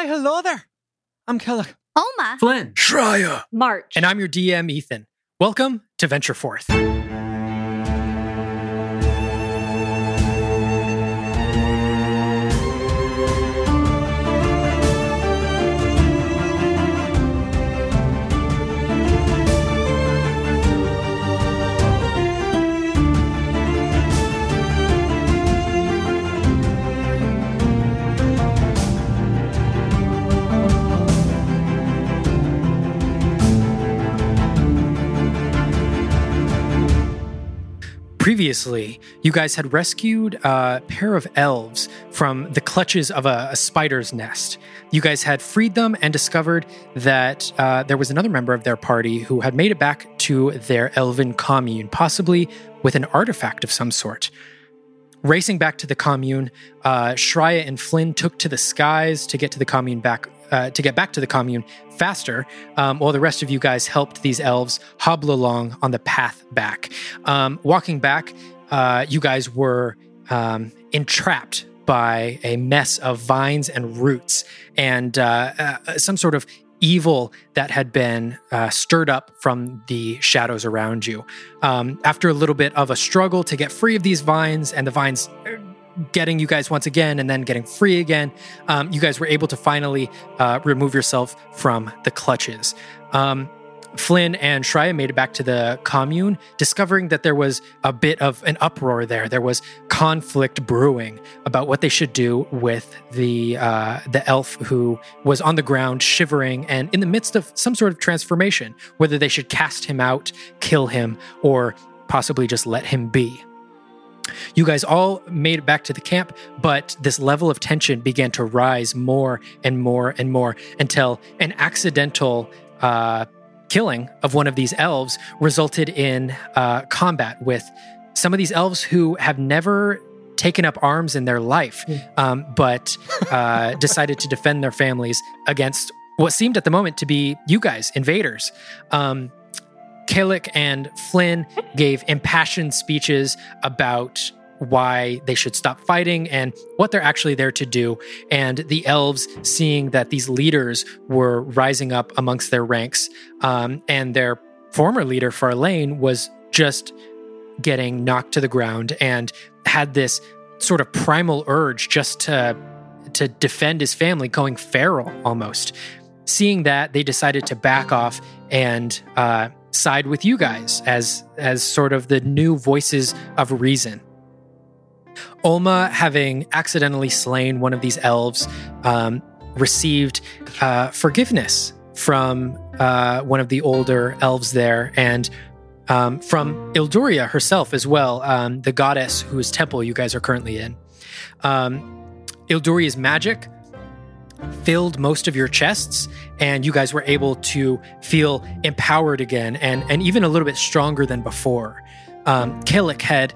Hi, hello there. I'm Kellic. Oma. Flynn. Shreya. March. And I'm your DM, Ethan. Welcome to Venture Forth. Previously, you guys had rescued a pair of elves from the clutches of a, a spider's nest. You guys had freed them and discovered that uh, there was another member of their party who had made it back to their elven commune, possibly with an artifact of some sort. Racing back to the commune, uh, Shreya and Flynn took to the skies to get to the commune back uh, to get back to the commune faster, um, while the rest of you guys helped these elves hobble along on the path back. Um, walking back, uh, you guys were um, entrapped by a mess of vines and roots and uh, uh, some sort of evil that had been uh, stirred up from the shadows around you. Um, after a little bit of a struggle to get free of these vines and the vines getting you guys once again and then getting free again, um, you guys were able to finally uh, remove yourself from the clutches. Um, Flynn and Shreya made it back to the commune, discovering that there was a bit of an uproar there. There was conflict brewing about what they should do with the uh, the elf who was on the ground, shivering and in the midst of some sort of transformation. Whether they should cast him out, kill him, or possibly just let him be. You guys all made it back to the camp, but this level of tension began to rise more and more and more until an accidental uh, killing of one of these elves resulted in uh, combat with some of these elves who have never taken up arms in their life, um, but uh, decided to defend their families against what seemed at the moment to be you guys, invaders. Um, Kalik and Flynn gave impassioned speeches about why they should stop fighting and what they're actually there to do. And the elves, seeing that these leaders were rising up amongst their ranks, um, and their former leader, Farlane, was just getting knocked to the ground and had this sort of primal urge just to to defend his family, going feral almost. Seeing that, they decided to back off and uh, side with you guys as as sort of the new voices of reason. Olma, having accidentally slain one of these elves, um, received uh, forgiveness from uh, one of the older elves there, and um, from Ilduria herself as well, um, the goddess whose temple you guys are currently in. Um, Ilduria's magic filled most of your chests and you guys were able to feel empowered again and, and even a little bit stronger than before. Um, had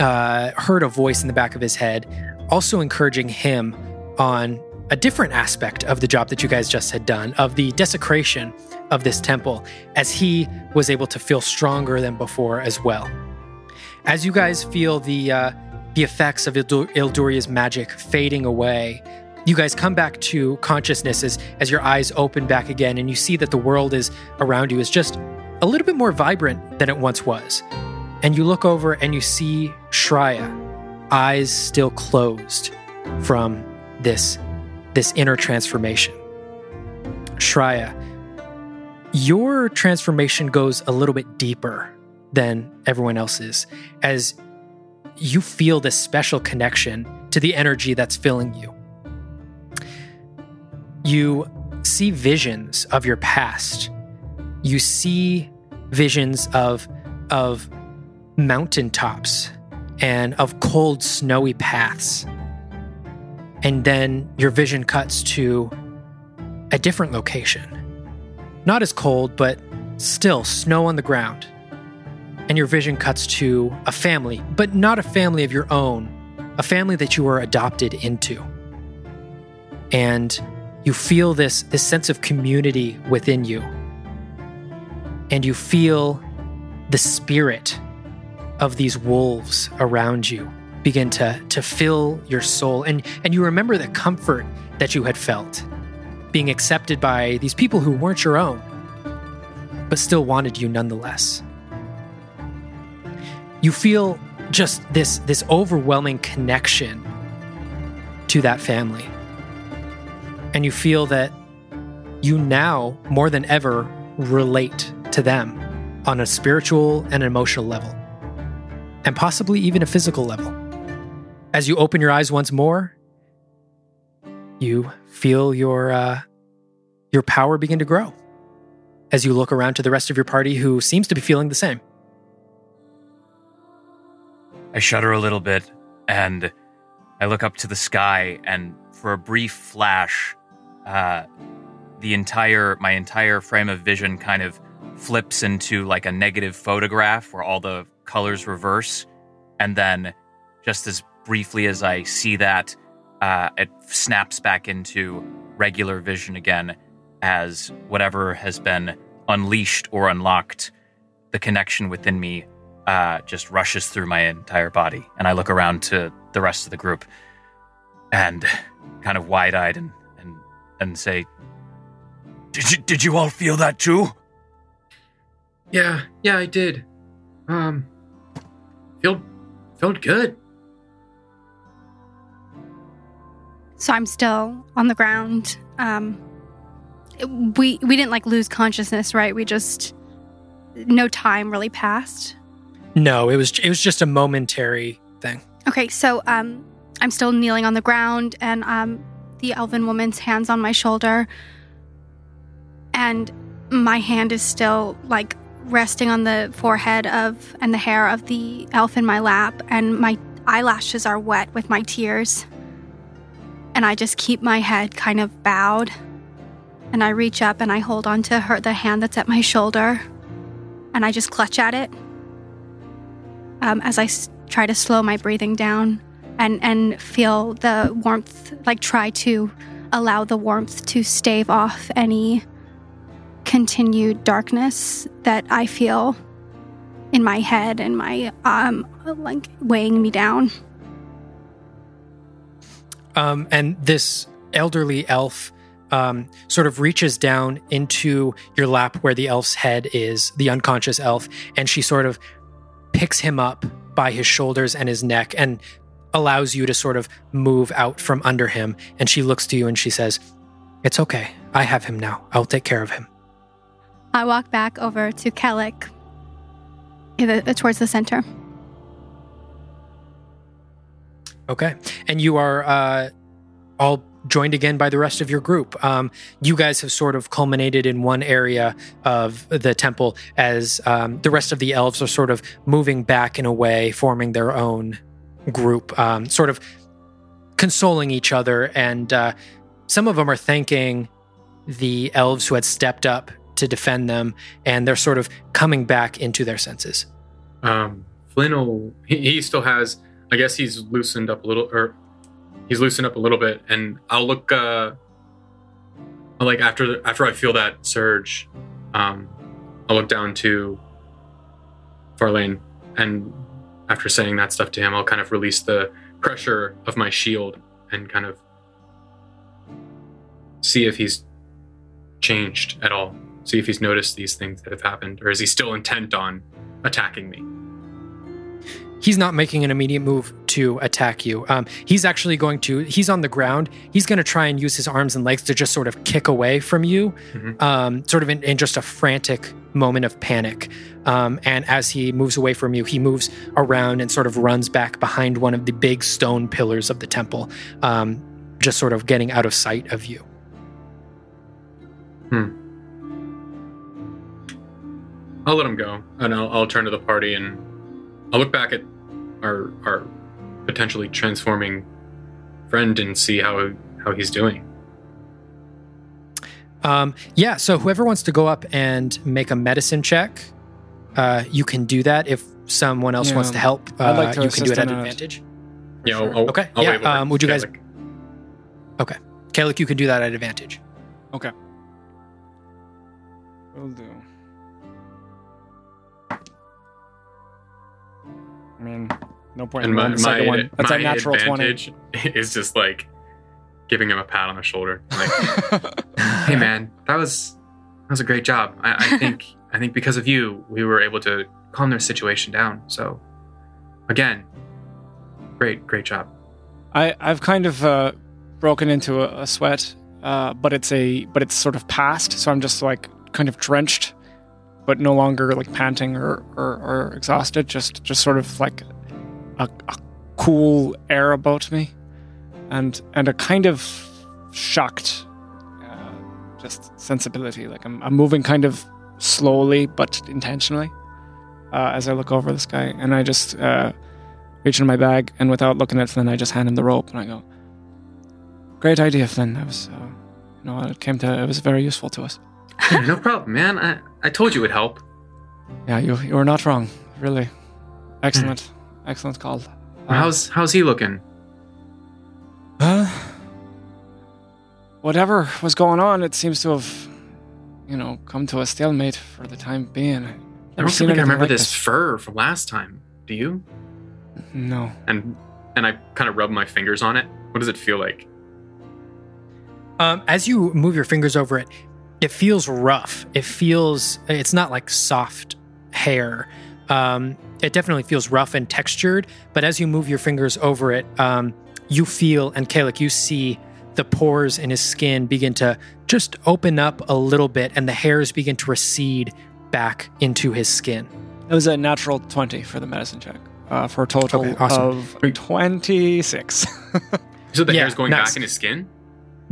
uh, heard a voice in the back of his head, also encouraging him on a different aspect of the job that you guys just had done, of the desecration of this temple, as he was able to feel stronger than before as well. As you guys feel the uh, the effects of Ildur- Ilduria's magic fading away, you guys come back to consciousness as, as your eyes open back again and you see that the world is around you is just a little bit more vibrant than it once was. And you look over and you see Shreya, eyes still closed from this, this inner transformation. Shreya, your transformation goes a little bit deeper than everyone else's as you feel this special connection to the energy that's filling you you see visions of your past. You see visions of of mountaintops and of cold snowy paths. And then your vision cuts to a different location. Not as cold, but still snow on the ground. And your vision cuts to a family, but not a family of your own, a family that you were adopted into. And you feel this this sense of community within you and you feel the spirit of these wolves around you begin to to fill your soul and and you remember the comfort that you had felt being accepted by these people who weren't your own, but still wanted you nonetheless. You feel just this this overwhelming connection to that family. And you feel that you now more than ever relate to them on a spiritual and emotional level, and possibly even a physical level. As you open your eyes once more, you feel your uh, your power begin to grow as you look around to the rest of your party who seems to be feeling the same. I shudder a little bit and I look up to the sky, and for a brief flash, uh, the entire my entire frame of vision kind of flips into like a negative photograph where all the colors reverse, and then just as briefly as I see that, uh, it snaps back into regular vision again as whatever has been unleashed or unlocked, the connection within me uh, just rushes through my entire body. And I look around to the rest of the group and kind of wide eyed and, and, and say, did you, did you all feel that too? Yeah, yeah, I did. Um, felt felt good. So I'm still on the ground. Um, we we didn't like lose consciousness, right? We just no time really passed. No, it was it was just a momentary thing. Okay, so um, I'm still kneeling on the ground, and um, the elven woman's hands on my shoulder, and my hand is still like resting on the forehead of and the hair of the elf in my lap, and my eyelashes are wet with my tears. And I just keep my head kind of bowed, and I reach up and I hold onto her the hand that's at my shoulder, and I just clutch at it um, as I s- try to slow my breathing down and and feel the warmth like try to allow the warmth to stave off any continued darkness that I feel in my head and my um like weighing me down. Um, and this elderly elf um, sort of reaches down into your lap where the elf's head is, the unconscious elf, and she sort of picks him up by his shoulders and his neck and allows you to sort of move out from under him. And she looks to you and she says, It's okay. I have him now. I'll take care of him. I walk back over to Kellic towards the center. Okay. And you are uh, all joined again by the rest of your group. Um, you guys have sort of culminated in one area of the temple as um, the rest of the elves are sort of moving back in a way, forming their own group, um, sort of consoling each other. And uh, some of them are thanking the elves who had stepped up to defend them, and they're sort of coming back into their senses. Um, Flynn will, he, he still has, I guess he's loosened up a little, or he's loosened up a little bit, and I'll look, uh, like after after I feel that surge, um, I'll look down to Farlane, and after saying that stuff to him, I'll kind of release the pressure of my shield and kind of see if he's changed at all. See if he's noticed these things that have happened, or is he still intent on attacking me? He's not making an immediate move to attack you. Um, he's actually going to, he's on the ground. He's going to try and use his arms and legs to just sort of kick away from you, Mhm. um, sort of in, in just a frantic moment of panic. Um, and as he moves away from you, he moves around and sort of runs back behind one of the big stone pillars of the temple, um, just sort of getting out of sight of you. I'll let him go, and I'll, I'll turn to the party and I'll look back at our our potentially transforming friend and see how how he's doing. Um, yeah, so whoever wants to go up and make a medicine check, uh, you can do that. If someone else Yeah, wants to help, uh, like to you can do it at advantage. Yeah, sure. I'll, I'll, Okay, I'll yeah, wave um, would you guys- Okay. Kalik, you can do that at advantage. Okay. Will do. Mean, no point in my, the second my, one. That's my a natural 20. advantage is just like giving him a pat on the shoulder. Like, hey man, that was that was a great job. I, I think I think because of you, we were able to calm their situation down. So, again, great great job. I I've kind of uh, broken into a, a sweat, uh, but it's a but it's sort of past, so I'm just like kind of drenched, but no longer like panting or or, or exhausted. Just just sort of like a, a cool air about me, and and a kind of shocked, uh, just sensibility. Like I'm I'm moving kind of slowly but intentionally uh, as I look over the sky, and I just uh, reach in my bag, and without looking at Flynn, I just hand him the rope, and I go, "Great idea, Flynn. That was, uh, you know, it came to, it was very useful to us." Hey, no problem, man. I, I told you it would help. Yeah, you you were not wrong. Really, excellent, excellent call. Uh, How's how's he looking? Uh, whatever was going on, it seems to have, you know, come to a stalemate for the time being. I don't feel like I remember like this fur from last time. Do you? No. And and I kind of rub my fingers on it. What does it feel like? Um, as you move your fingers over it, it feels rough. It feels, it's not like soft hair. Um, it definitely feels rough and textured, but as you move your fingers over it, um, you feel, and Kalik, you see the pores in his skin begin to just open up a little bit and the hairs begin to recede back into his skin. It was a natural 20 for the medicine check uh, for a total Okay, awesome. of 26. So the Yeah, hair's going nice. back in his skin?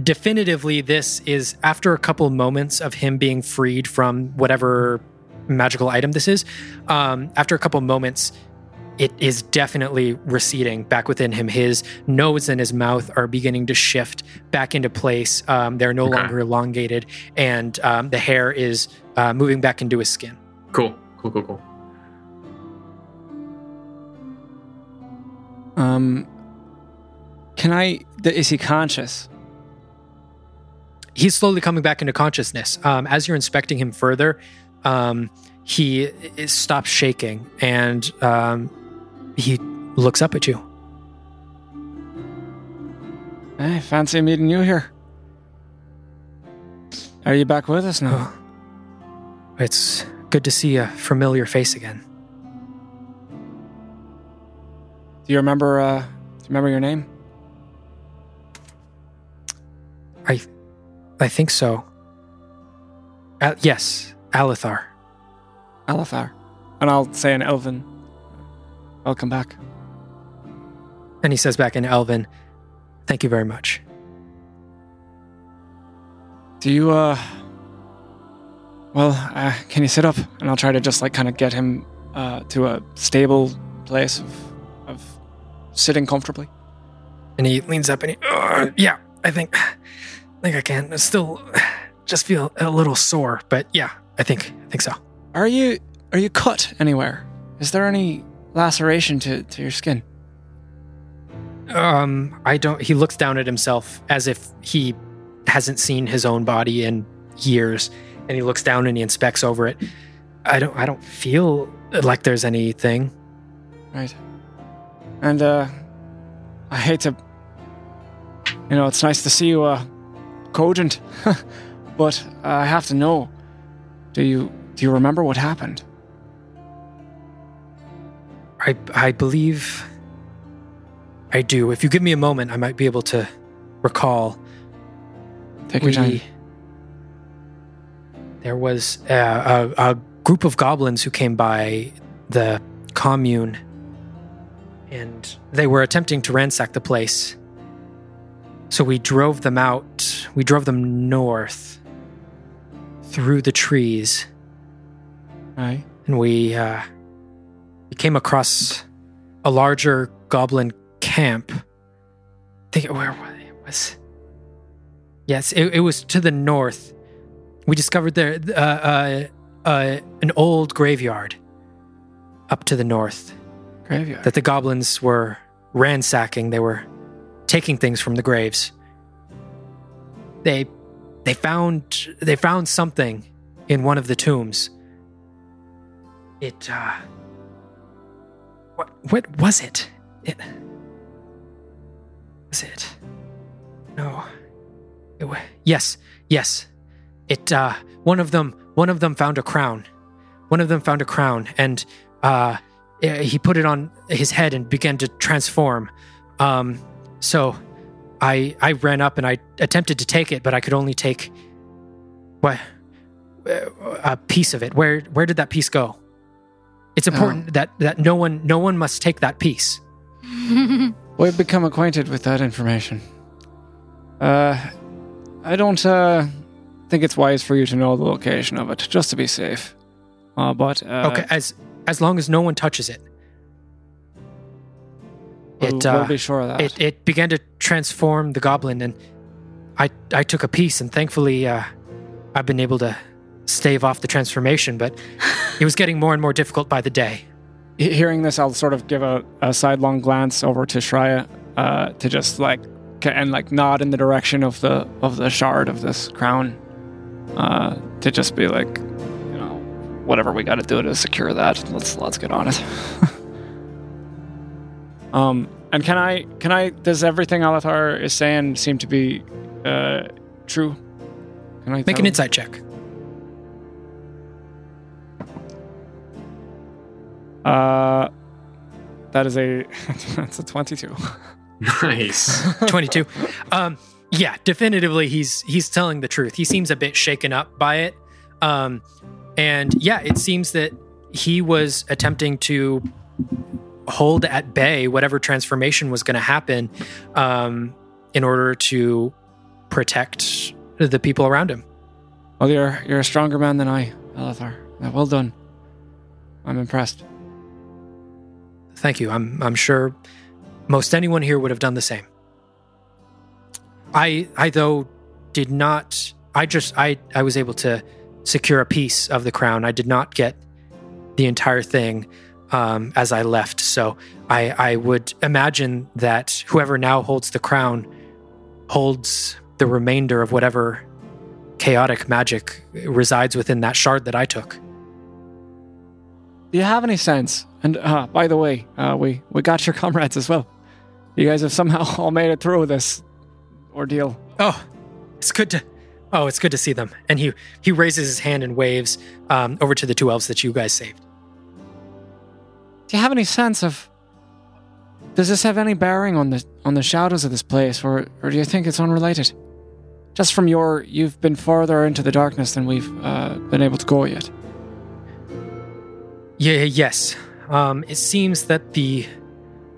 Definitively this is after a couple moments of him being freed from whatever magical item this is um, after a couple moments it is definitely receding back within him his nose and his mouth are beginning to shift back into place um, they're no Okay. longer elongated and um, the hair is uh, moving back into his skin Cool. Cool, cool, cool. um, can I, th- is he conscious? He's slowly coming back into consciousness. Um, as you're inspecting him further, um, he is, stops shaking and um, he looks up at you. Hey, fancy meeting you here. Are you back with us now? Oh, it's good to see a familiar face again. Do you remember, uh, do you remember your name? I, I think so. Uh, yes, Alithar. Alithar. And I'll say in Elven, welcome back. And he says back in Elven, "Thank you very much." Do you, uh, well, uh, can you sit up? And I'll try to just like kind of get him, uh, to a stable place of, of sitting comfortably. And he leans up and he, "Uh, yeah, I think, think I can. Still, just feel a little sore, but yeah, I think, I think so. Are you, are you cut anywhere? Is there any laceration to, to your skin? Um, I don't. He looks down at himself as if he hasn't seen his own body in years, and he looks down and he inspects over it. I don't. I don't feel like there's anything. Right. And, uh, I hate to, you know, it's nice to see you, uh, cogent, but I have to know, do you, do you remember what happened? I I believe. I do. If you give me a moment, I might be able to recall. Take your time. There was a, a, a group of goblins who came by the commune, and they were attempting to ransack the place. So we drove them out. We drove them north through the trees, Right. and we uh, we came across a larger goblin camp. I think where it was. Yes, it, it was to the north. We discovered there uh, uh, uh, an old graveyard up to the north Graveyard. that the goblins were ransacking. They were taking things from the graves. They they found they found something in one of the tombs. It uh what what was it? It was it? No. It yes, yes. it uh, one of them one of them found a crown. One of them found a crown, and uh, he put it on his head and began to transform. Um, so I I ran up and I attempted to take it, but I could only take what a piece of it. Where where did that piece go? It's important that that no one no one must take that piece. We've become acquainted with that information. Uh, I don't uh, think it's wise for you to know the location of it, just to be safe. Uh, but uh, okay, as as long as no one touches it. It we'll uh, be sure of that. it it began to transform the goblin, and I I took a piece, and thankfully uh, I've been able to stave off the transformation, but it was getting more and more difficult by the day. Hearing this, I'll sort of give a, a sidelong glance over to Shreya uh, to just like and like nod in the direction of the of the shard of this crown uh, to just be like, you know, whatever we got to do to secure that. Let's let's get on it. um, and can I can I does everything Alathar is saying seem to be uh, true? Can I Make an him? insight check. Uh, that is a that's a twenty-two. Nice. 22 um yeah definitively he's he's telling the truth he seems a bit shaken up by it um and yeah it seems that he was attempting to hold at bay whatever transformation was going to happen um in order to protect the people around him Well, you're you're a stronger man than I, Alathar. Uh, Well done. I'm impressed. thank you i'm i'm sure most anyone here would have done the same i i though did not i just i i was able to secure a piece of the crown i did not get the entire thing um, as i left so i i would imagine that whoever now holds the crown holds the remainder of whatever chaotic magic resides within that shard that i took Do you have any sense? And uh, by the way, uh, we we got your comrades as well. You guys have somehow all made it through this ordeal. Oh, it's good to. Oh, it's good to see them. And he he raises his hand and waves um, over to the two elves that you guys saved. Do you have any sense of? Does this have any bearing on the on the shadows of this place, or or do you think it's unrelated? Just from your, you've been farther into the darkness than we've uh, been able to go yet. Yeah. Yes. Um, it seems that the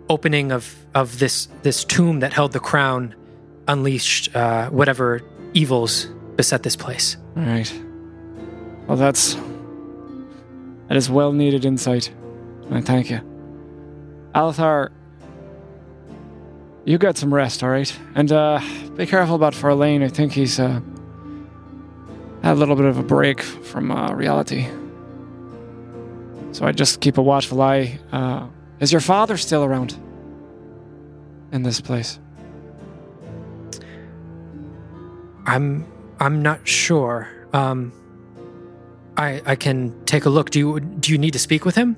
opening of of this this tomb that held the crown unleashed uh, whatever evils beset this place. All right. Well, that's that is well needed insight. Thank you, Althar. You get some rest, all right, and uh, be careful about Farlane. I think he's uh, had a little bit of a break from uh, reality. So I just keep a watchful eye. Uh, is your father still around in this place? I'm I'm not sure. Um, I I can take a look. Do you do you need to speak with him?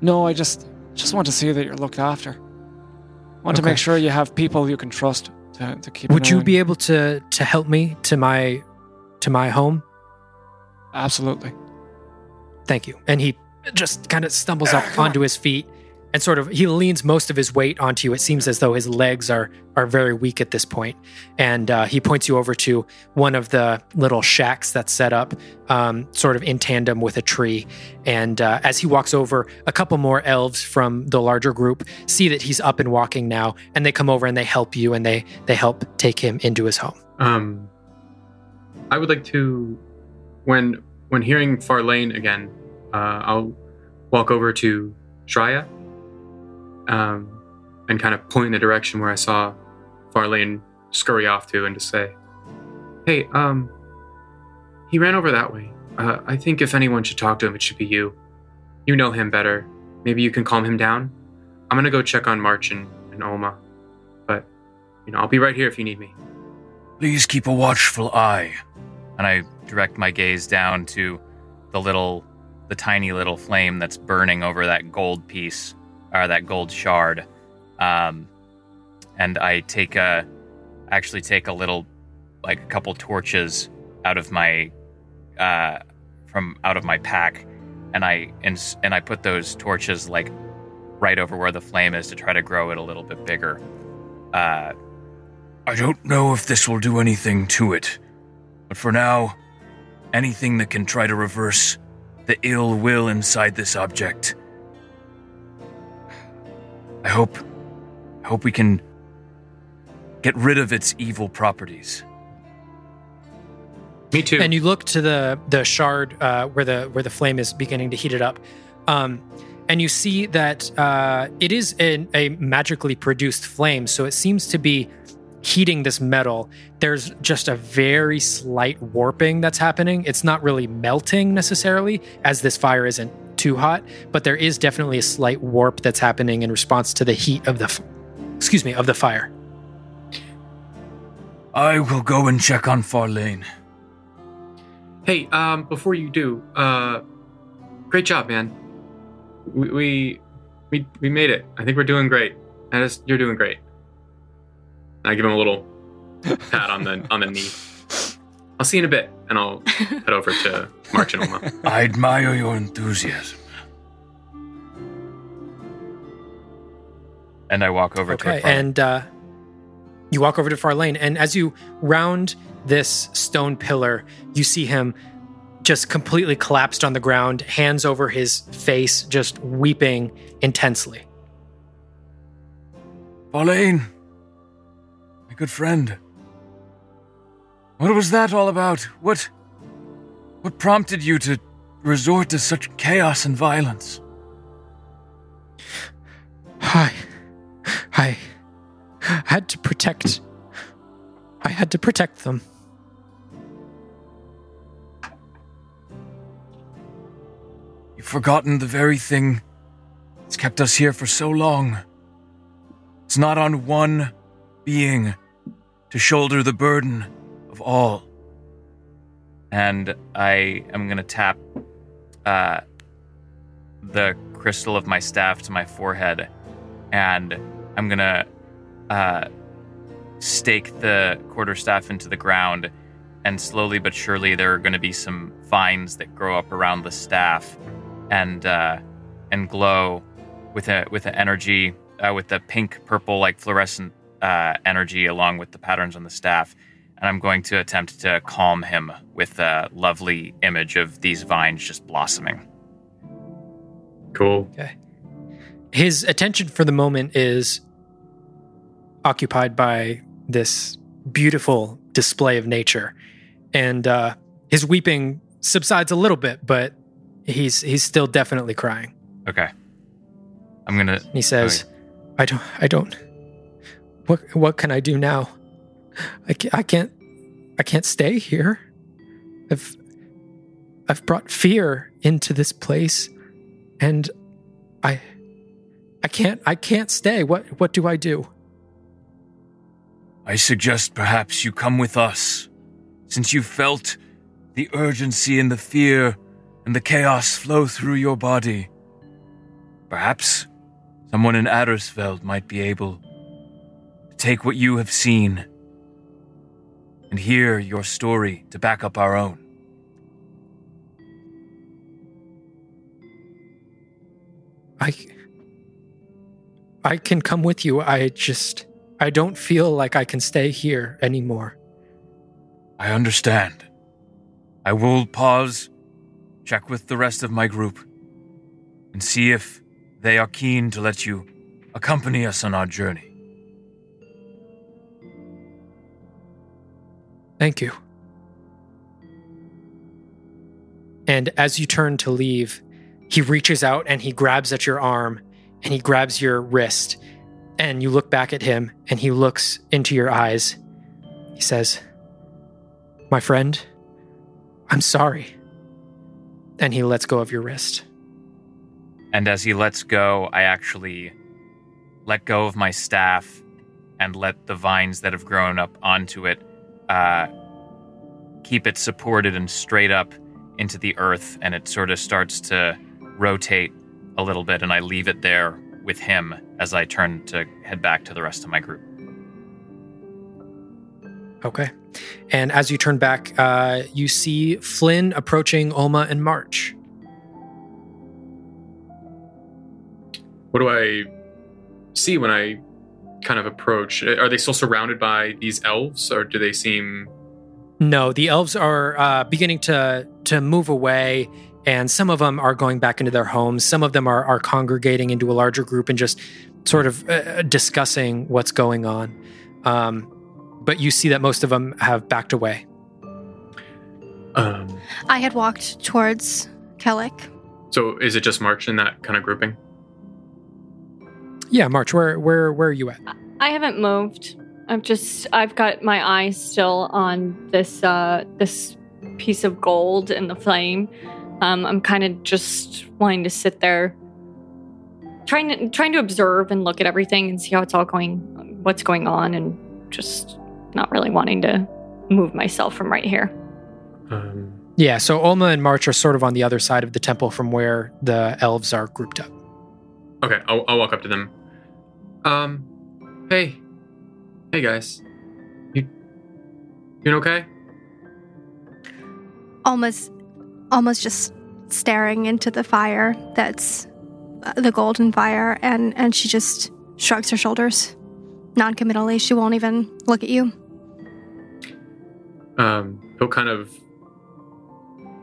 No, I just just want to see that you're looked after. I Want to make sure you have people you can trust to, to keep. Would you on be able to to help me to my to my home? Absolutely. Thank you. And he just kind of stumbles up onto his feet and sort of he leans most of his weight onto you. It seems as though his legs are are very weak at this point. And uh, he points you over to one of the little shacks that's set up, um, sort of in tandem with a tree. And uh, as he walks over, a couple more elves from the larger group see that he's up and walking now, and they come over and they help you and they they help take him into his home. Um, I would like to, when when hearing Farlane again, uh, I'll walk over to Shreya, um, and kind of point in the direction where I saw Farlane scurry off to, and to say, "Hey, um, he ran over that way. Uh, I think if anyone should talk to him, it should be you. You know him better. Maybe you can calm him down. I'm gonna go check on March and, and Oma, but you know I'll be right here if you need me." Please keep a watchful eye. And I direct my gaze down to the little, the tiny little flame that's burning over that gold piece, or that gold shard. Um, and I take a, actually take a little, like a couple torches out of my uh, from out of my pack, and I and and I put those torches like right over where the flame is to try to grow it a little bit bigger. Uh, I don't know if this will do anything to it, but for now, anything that can try to reverse the ill will inside this object. I hope I hope we can get rid of its evil properties. Me too. and you look to the the shard uh, where the where the flame is beginning to heat it up, um, and you see that uh, it is an, a magically produced flame. So it seems to be heating this metal. There's just a very slight warping that's happening. It's not really melting necessarily, as this fire isn't too hot, but there is definitely a slight warp that's happening in response to the heat of the, f- excuse me, of the fire. I will go and check on Farlane. Hey, um, before you do, uh, great job, man. We we we, we made it. I think we're doing great. That is, you're doing great. I give him a little pat on the on the knee. I'll see you in a bit, and I'll head over to March and Oma. I admire your enthusiasm. and I walk over Okay, to it. and uh, you walk over to Farlane, and as you round this stone pillar, you see him just completely collapsed on the ground, hands over his face, just weeping intensely. Farlane, my good friend. What was that all about? What what prompted you to resort to such chaos and violence? I, I had to protect. I had to protect them. You've forgotten the very thing that's kept us here for so long. It's not on one being to shoulder the burden of all. and I am gonna tap uh, the crystal of my staff to my forehead, and I'm gonna uh, stake the quarterstaff into the ground, and slowly but surely there are gonna be some vines that grow up around the staff, and uh, and glow with a with an energy uh, with the pink purple like fluorescent uh, energy along with the patterns on the staff and I'm going to attempt to calm him with a lovely image of these vines just blossoming. Cool. Okay. His attention for the moment is occupied by this beautiful display of nature, and uh, his weeping subsides a little bit, but he's he's still definitely crying. Okay. I'm gonna. He says, "I don't, I don't. What what can I do now? I can't, I can't, I can't stay here. I've I've brought fear into this place, and I I can't I can't stay. What what do I do? I suggest perhaps you come with us, since you felt the urgency and the fear and the chaos flow through your body. Perhaps someone in Addersfeld might be able take what you have seen and hear your story to back up our own. I I can come with you. I just I don't feel like I can stay here anymore. I understand. I will pause, check with the rest of my group, and see if they are keen to let you accompany us on our journey. Thank you. And as you turn to leave, he reaches out and he grabs at your arm and he grabs your wrist. And you look back at him and he looks into your eyes. He says, My friend, I'm sorry. And he lets go of your wrist. And as he lets go, I actually let go of my staff and let the vines that have grown up onto it uh, keep it supported and straight up into the earth. And it sort of starts to rotate a little bit. And I leave it there with him as I turn to head back to the rest of my group. Okay. And as you turn back, uh, you see Flynn approaching Oma and March. What do I see when I kind of approach? Are they still surrounded by these elves, or do they seem? No, the elves are uh, beginning to to move away, and some of them are going back into their homes. Some of them are are congregating into a larger group and just sort of uh, discussing what's going on. Um, but you see that most of them have backed away. Um, I had walked towards Kellic. so is it just March in that kind of grouping? Yeah, March, where where where are you at? I haven't moved. I've just I've got my eyes still on this uh this piece of gold in the flame. Um, I'm kind of just wanting to sit there, trying to trying to observe and look at everything and see how it's all going, what's going on, and just not really wanting to move myself from right here. Um, Yeah, so Olma and March are sort of on the other side of the temple from where the elves are grouped up. okay, I'll, I'll walk up to them. Um, hey, hey guys, you doing okay? almost almost just staring into the fire that's uh, the golden fire and and she just shrugs her shoulders. Non-committally she won't even look at you. Um, he'll kind of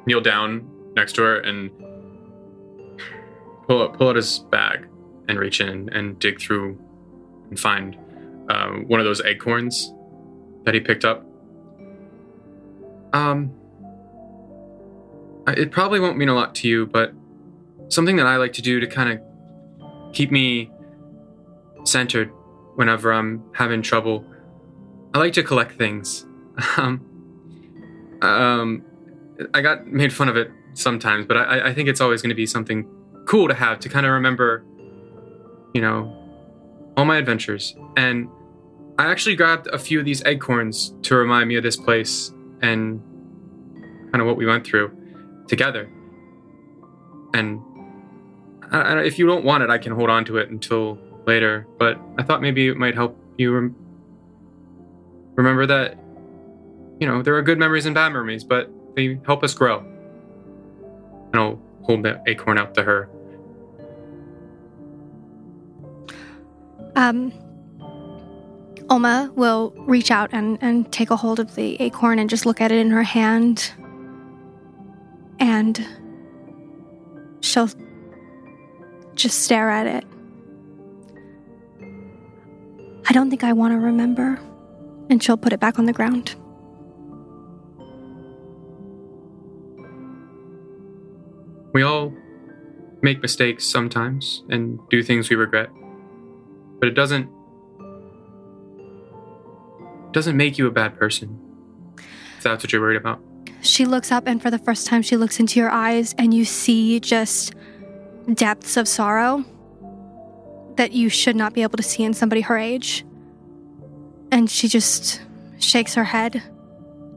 kneel down next to her and pull out, pull out his bag and reach in and dig through and find um, one of those acorns that he picked up. Um, it probably won't mean a lot to you, but something that I like to do to kind of keep me centered whenever I'm having trouble. I like to collect things. Um, um, I got made fun of it sometimes, but I, I think it's always going to be something cool to have to kind of remember, you know, all my adventures. And I actually grabbed a few of these acorns to remind me of this place and kind of what we went through together. And I, I, if you don't want it, I can hold on to it until later. But I thought maybe it might help you rem- remember that you know, there are good memories and bad memories, but they help us grow. And I'll hold the acorn out to her. Um Oma will reach out and, and take a hold of the acorn and just look at it in her hand. And she'll just stare at it. I don't think I want to remember. And she'll put it back on the ground. We all make mistakes sometimes and do things we regret. But it doesn't doesn't make you a bad person. If that's what you're worried about. She looks up, and for the first time, she looks into your eyes, and you see just depths of sorrow that you should not be able to see in somebody her age. And she just shakes her head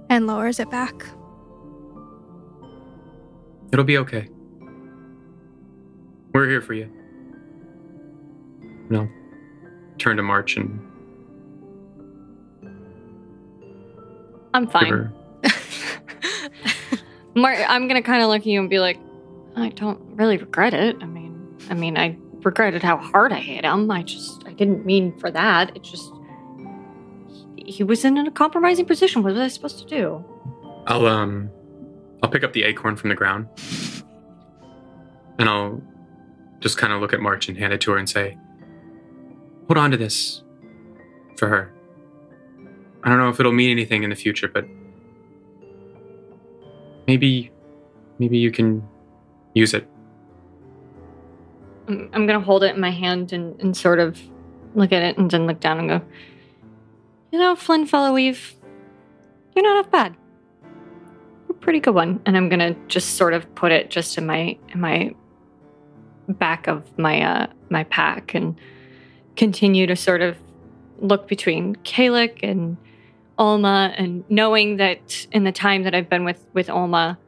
and lowers it back. It'll be okay. We're here for you. No. Turn to March and I'm fine. Mar- I'm gonna kind of look at you and be like, I don't really regret it. I mean, I mean, I regretted how hard I hit him. I just, I didn't mean for that. It just, he, he was in a compromising position. What was I supposed to do? I'll um I'll pick up the acorn from the ground. And I'll just kind of look at March and hand it to her and say, Hold on to this for her. I don't know if it'll mean anything in the future, but maybe maybe you can use it. I'm, gonna hold it in my hand and, and sort of look at it and then look down and go, you know, Flynn fellow, we've, you're not half bad. You're a pretty good one. And I'm gonna just sort of put it just in my in my back of my uh my pack and continue to sort of look between Kalik and Alma and knowing that in the time that I've been with with Alma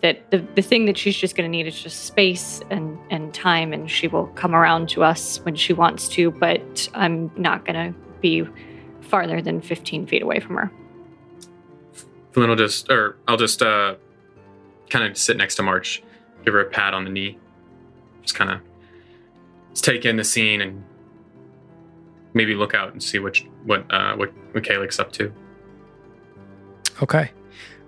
that the, the thing that she's just going to need is just space and, and time and she will come around to us when she wants to but i'm not going to be farther than 15 feet away from her. Flynn will just, or I'll just uh, kind of sit next to March, give her a pat on the knee, just kind of take in the scene and maybe look out and see which what uh, what what Kalik's up to. Okay.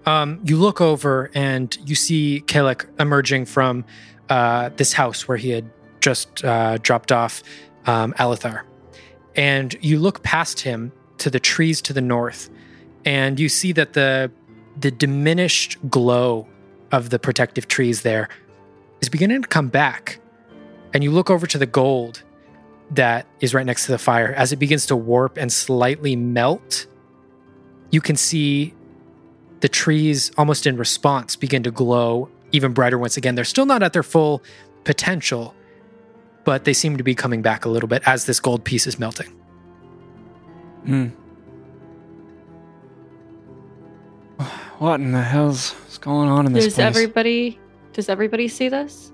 Um, you look over and you see Kalik emerging from uh, this house where he had just uh, dropped off um, Alithar. And you look past him to the trees to the north, and you see that the the diminished glow of the protective trees there is beginning to come back. And you look over to the gold that is right next to the fire. As it begins to warp and slightly melt, you can see the trees almost in response begin to glow even brighter once again. They're still not at their full potential, but they seem to be coming back a little bit as this gold piece is melting. Hmm. What in the hell's going on in this Does place? everybody does everybody see this?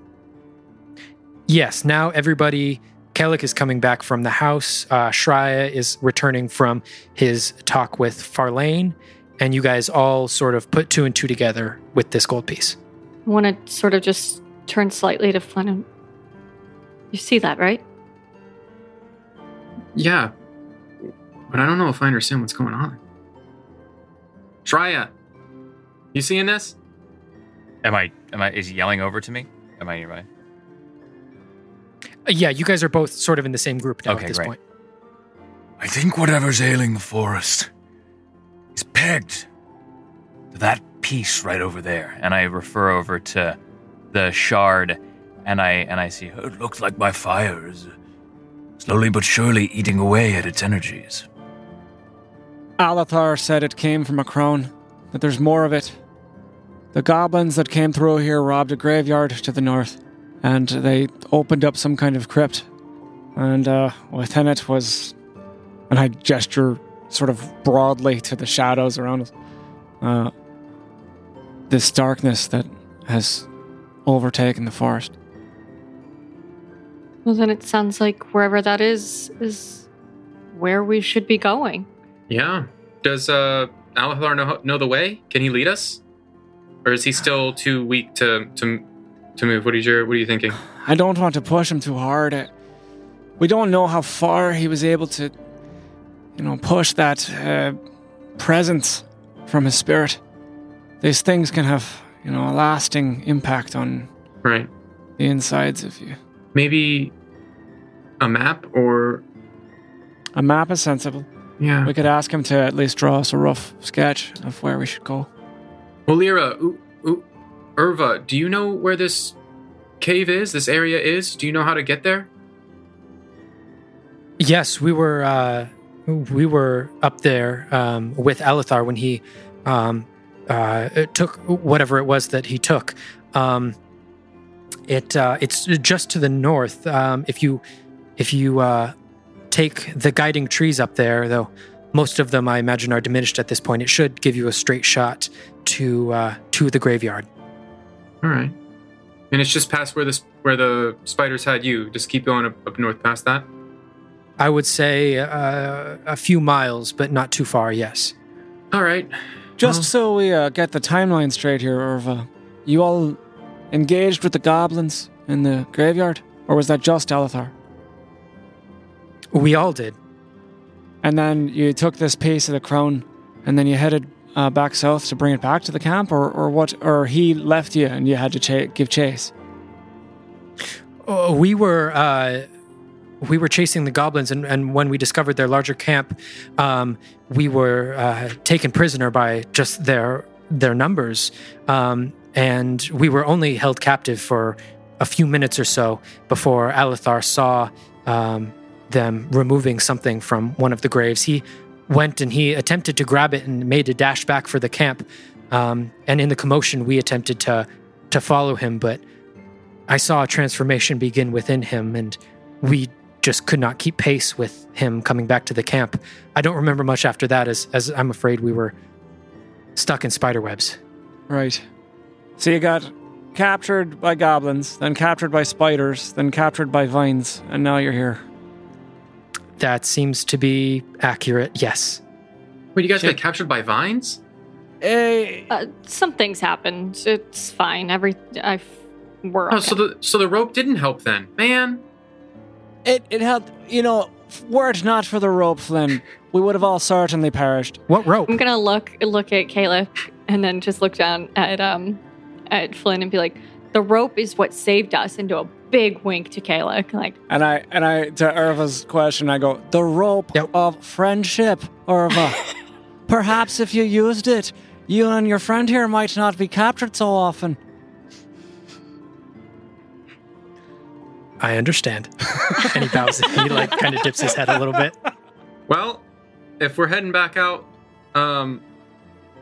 Yes, now everybody. Kellic is coming back from the house. Uh, Shreya is returning from his talk with Farlane, and you guys all sort of put two and two together with this gold piece. I want to sort of just turn slightly to Flynn and you see that, right? Yeah, but I don't know if I understand what's going on. Shreya, you seeing this? Am I? Am I? Is he yelling over to me? Am I nearby? Uh, yeah, you guys are both sort of in the same group now Okay, at this great. point. I think whatever's ailing the forest is pegged to that piece right over there, and I refer over to the shard, and I and I see. It looks like my fire is slowly but surely eating away at its energies. Alathar said it came from a crone, that there's more of it. The goblins that came through here robbed a graveyard to the north, and they opened up some kind of crypt. And uh, within it was, and I gesture sort of broadly to the shadows around us, uh, this darkness that has overtaken the forest. Well, then it sounds like wherever that is is where we should be going. Yeah. Does uh Alithar know know the way? Can he lead us? Or is he still too weak to to to move? What is your what are you thinking? I don't want to push him too hard. I- We don't know how far he was able to, you know, push that uh, presence from his spirit. These things can have, you know, a lasting impact on Right. the insides of you. Maybe a map or A map is sensible. yeah. We could ask him to at least draw us a rough sketch of where we should go. Well, ooh, ooh, Irva, do you know where this cave is? This area is? Do you know how to get there? Yes, we were uh, we were up there um, with Alithar when he um, uh, took whatever it was that he took. Um, it uh, it's just to the north. Um, if you if you uh, take the guiding trees up there, though most of them I imagine are diminished at this point, it should give you a straight shot to uh, to the graveyard. All right. And it's just past where this where the spiders had you. Just keep going up, up north past that. I would say uh, a few miles, but not too far. Yes. All right. Just Well- so we uh, get the timeline straight here, Irva, you all engaged with the goblins in the graveyard? Or was that just Alithar? We all did. And then you took this piece of the crown and then you headed uh, back south to bring it back to the camp? Or, or what? Or he left you and you had to give chase? Uh, we were uh, we were chasing the goblins, and, and when we discovered their larger camp, um, we were uh, taken prisoner by just their their numbers, um, and we were only held captive for a few minutes or so before Alithar saw um, them removing something from one of the graves. He went and he attempted to grab it and made a dash back for the camp. Um, and in the commotion, we attempted to to follow him, but I saw a transformation begin within him, and we just could not keep pace with him coming back to the camp. I don't remember much after that, as as I'm afraid we were stuck in spider webs. Right. So you got captured by goblins, then captured by spiders, then captured by vines, and now you're here. That seems to be accurate. Yes. Wait, you guys Shit. got captured by vines? Eh, Uh, some things happened. It's fine. Every I, we're okay. Oh, so the so the rope didn't help then, man. it it helped. You know, were it not for the rope, Flynn, we would have all certainly perished. What rope? I'm gonna look look at Caleb and then just look down at um at Flynn and be like, the rope is what saved us, into a big wink to Caleb, like, And I and I to Irva's question, I go, the rope Yep. of friendship, Irva. Perhaps if you used it, you and your friend here might not be captured so often. I understand. and he bows. he like kind of dips his head a little bit. Well, if we're heading back out, um,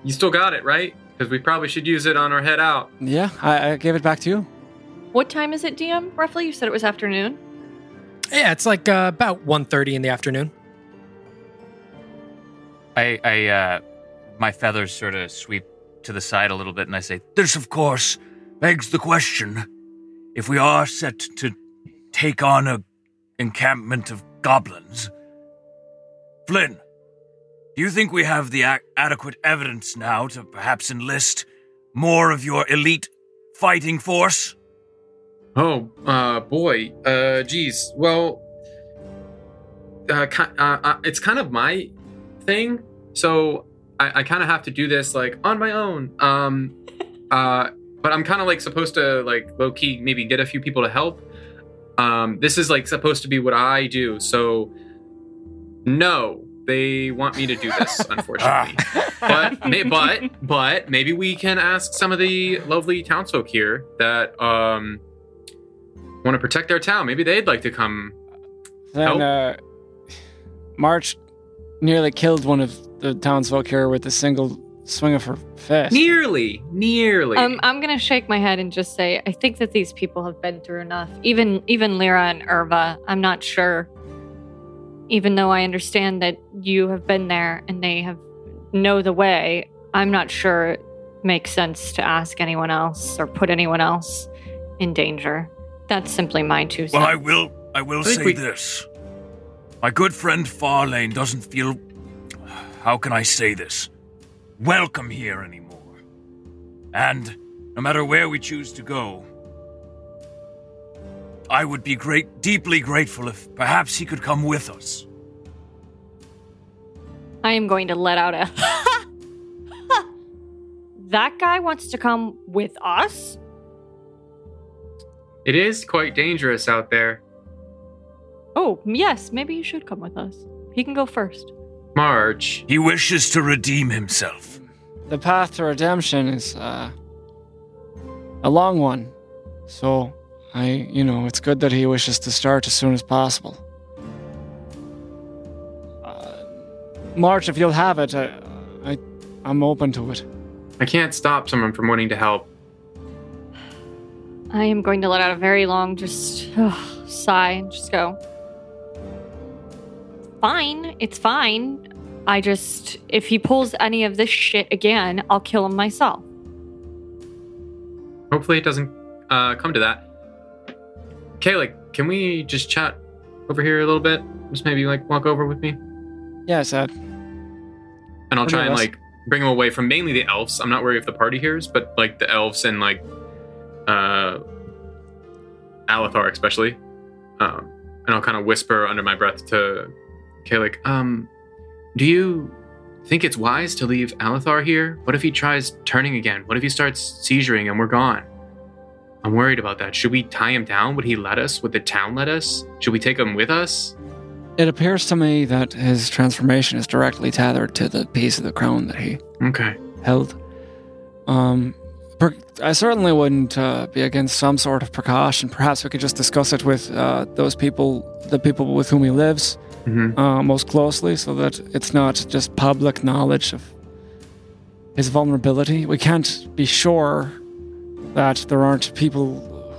you still got it, right? Because we probably should use it on our head out. Yeah, I, I gave it back to you. What time is it, DM? Roughly, you said it was afternoon. Yeah, it's like uh, about 1.30 in the afternoon. I, I, uh, my feathers sort of sweep to the side a little bit, and I say, This, of course, begs the question if we are set to take on a encampment of goblins. Flynn, do you think we have the ac- adequate evidence now to perhaps enlist more of your elite fighting force? Oh, uh, boy. Uh, geez. Well, uh, uh, uh, it's kind of my thing. So I, I kind of have to do this like on my own. Um, uh, but I'm kind of like supposed to like low key maybe get a few people to help. Um, this is like supposed to be what I do. So no, they want me to do this, unfortunately. but may, but but maybe we can ask some of the lovely townsfolk here that um want to protect their town. Maybe they'd like to come. Then uh, March nearly killed one of the townsfolk here with a single swing of her fist. Nearly, nearly. Um, I'm gonna shake my head and just say, I think that these people have been through enough. Even even Lyra and Irva, I'm not sure. Even though I understand that you have been there and they have know the way, I'm not sure it makes sense to ask anyone else or put anyone else in danger. That's simply my two cents. Well, I will. I will I say we- this: my good friend Farlane doesn't feel. How can I say this? Welcome here anymore. And no matter where we choose to go, I would be great, deeply grateful if perhaps he could come with us. I am going to let out a. that guy wants to come with us? It is quite dangerous out there. Oh, yes, maybe you should come with us. He can go first. Marge, He wishes to redeem himself. The path to redemption is uh, a long one. So, I, you know, it's good that he wishes to start as soon as possible. Uh, March, if you'll have it, I, I, I'm open to it. I can't stop someone from wanting to help. I am going to let out a very long, just sigh and just go. Fine, it's fine. I just, if he pulls any of this shit again, I'll kill him myself. Hopefully, it doesn't uh, come to that. Kayla, can we just chat over here a little bit? Just maybe like walk over with me, Yeah, Ed. and I'll try and like bring them away from mainly the elves. I'm not worried if the party hears, but like the elves and like uh, Alathar especially. Um, and I'll kind of whisper under my breath to Kayla, um, do you think it's wise to leave Alathar here? What if he tries turning again? What if he starts seizuring and we're gone? I'm worried about that. Should we tie him down? Would he let us? Would the town let us? Should we take him with us? It appears to me that his transformation is directly tethered to the piece of the crown that he Okay. held. Um, per- I certainly wouldn't uh, be against some sort of precaution. Perhaps we could just discuss it with uh, those people, the people with whom he lives, hmm uh, most closely, so that it's not just public knowledge of his vulnerability. We can't be sure that there aren't people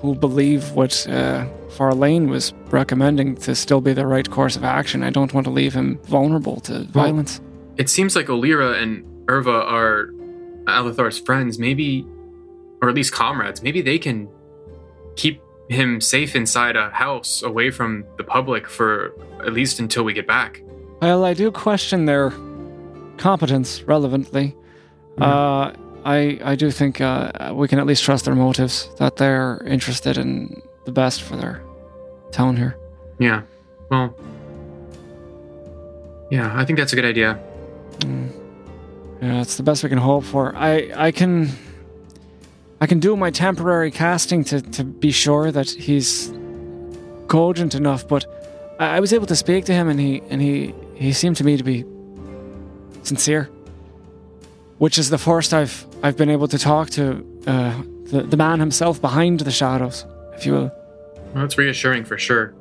who believe what uh, Farlane was recommending to still be the right course of action. I don't want to leave him vulnerable to violence. It seems like Olira and Irva are Alathar's friends, maybe, or at least comrades. Maybe they can keep him safe inside a house away from the public for at least until we get back. Well, I do question their competence relevantly. Uh, I I do think uh, we can at least trust their motives that they're interested in the best for their town here. Yeah. Well. Yeah, I think that's a good idea. Mm. Yeah, it's the best we can hope for. I I can I can do my temporary casting to to be sure that he's cogent enough, but I, I was able to speak to him and he and he he seemed to me to be sincere. Which is the first I've I've been able to talk to uh, the the man himself behind the shadows, if you will. Well, that's reassuring for sure.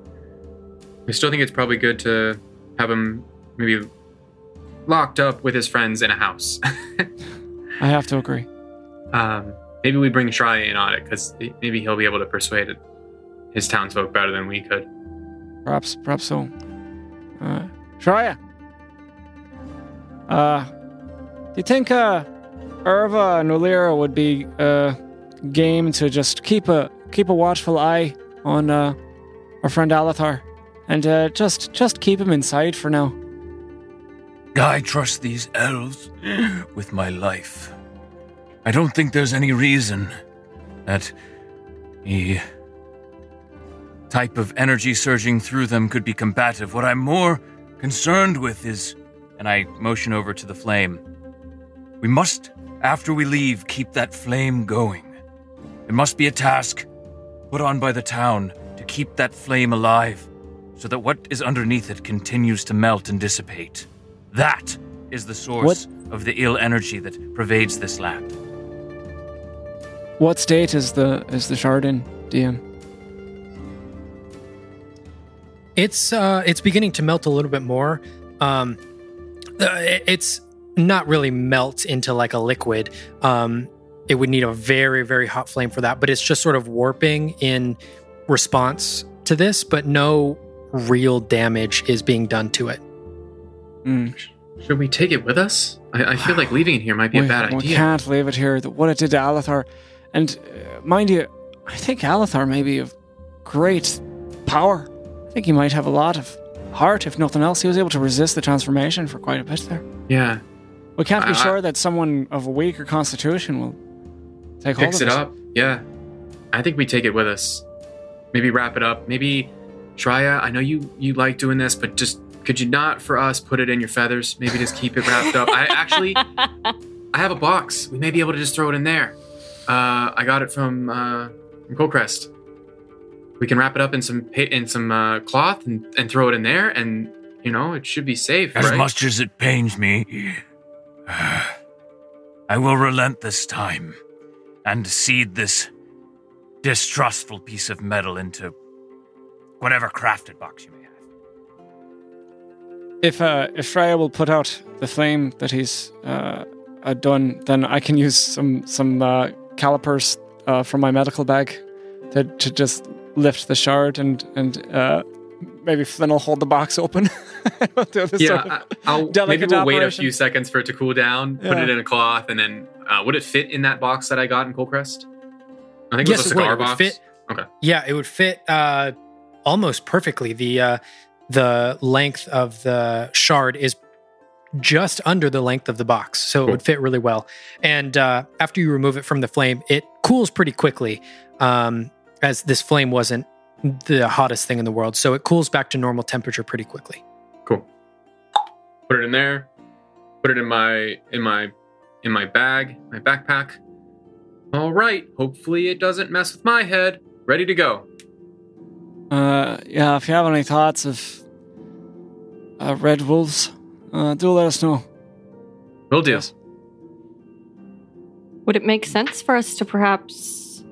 I still think it's probably good to have him maybe locked up with his friends in a house. I have to agree. um, maybe we bring Shry in on it because maybe he'll be able to persuade his townsfolk better than we could. Perhaps, perhaps so. Uh, Shreya. Uh, do you think uh, Irva and Ulira would be uh, game to just keep a keep a watchful eye on uh, our friend Alathar, and uh, just just keep him in sight for now? I trust these elves with my life. I don't think there's any reason that the type of energy surging through them could be combative. What I'm more concerned with is, and I motion over to the flame, we must, after we leave, keep that flame going. It must be a task put on by the town to keep that flame alive so that what is underneath it continues to melt and dissipate. That is the source of the ill energy that pervades this land. What state is the is the shard in, DM? It's uh, it's beginning to melt a little bit more. Um, uh, it's not really melt into like a liquid. Um, it would need a very very hot flame for that, but it's just sort of warping in response to this. But no real damage is being done to it. Mm. Should we take it with us? I, I feel like leaving it here might be a bad we idea. We can't leave it here. What it did to Alathar, and uh, mind you, I think Alathar may be of great power. I think he might have a lot of heart, if nothing else. He was able to resist the transformation for quite a bit there. Yeah, We can't be I- sure that someone of a weaker constitution will take hold of it up. Yeah, I think we take it with us. Maybe wrap it up. Maybe Shreya, I know you you like doing this, but just could you not for us put it in your feathers? Maybe just keep it wrapped up. I actually I have a box. We may be able to just throw it in there. Uh, I got it from uh, from Coldcrest. We can wrap it up in some in some uh, cloth and, and throw it in there, and you know it should be safe, As right? much as it pains me, I will relent this time and cede this distrustful piece of metal into whatever crafted box you may have. If uh, if Shreya will put out the flame that he's uh, uh, done, then I can use some some uh, calipers uh, from my medical bag to to just lift the shard and and uh, maybe Flynn will hold the box open. Do this yeah, sort of- I, I'll maybe we'll wait a few seconds for it to cool down, put it in a cloth, and then uh, would it fit in that box that I got in Coldcrest? I think it was a cigar It would box. fit. Okay. Yeah, it would fit uh, almost perfectly. The uh, the length of the shard is just under the length of the box, so it would fit really well. And uh, after you remove it from the flame, it cools pretty quickly, um, as this flame wasn't the hottest thing in the world, so it cools back to normal temperature pretty quickly. Cool. Put it in there. Put it in my in my in my bag, my backpack. All right. Hopefully it doesn't mess with my head. Ready to go. Uh, yeah, if you have any thoughts of uh, red wolves, uh, do let us know. Will do. Yes. Would it make sense for us to perhaps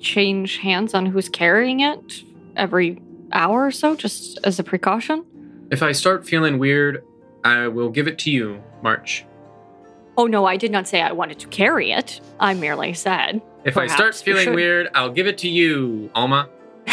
change hands on who's carrying it every hour or so, just as a precaution? If I start feeling weird, I will give it to you, March. Oh no, I did not say I wanted to carry it. I merely said. If I start Perhaps we feeling weird, I'll give it to you, Alma.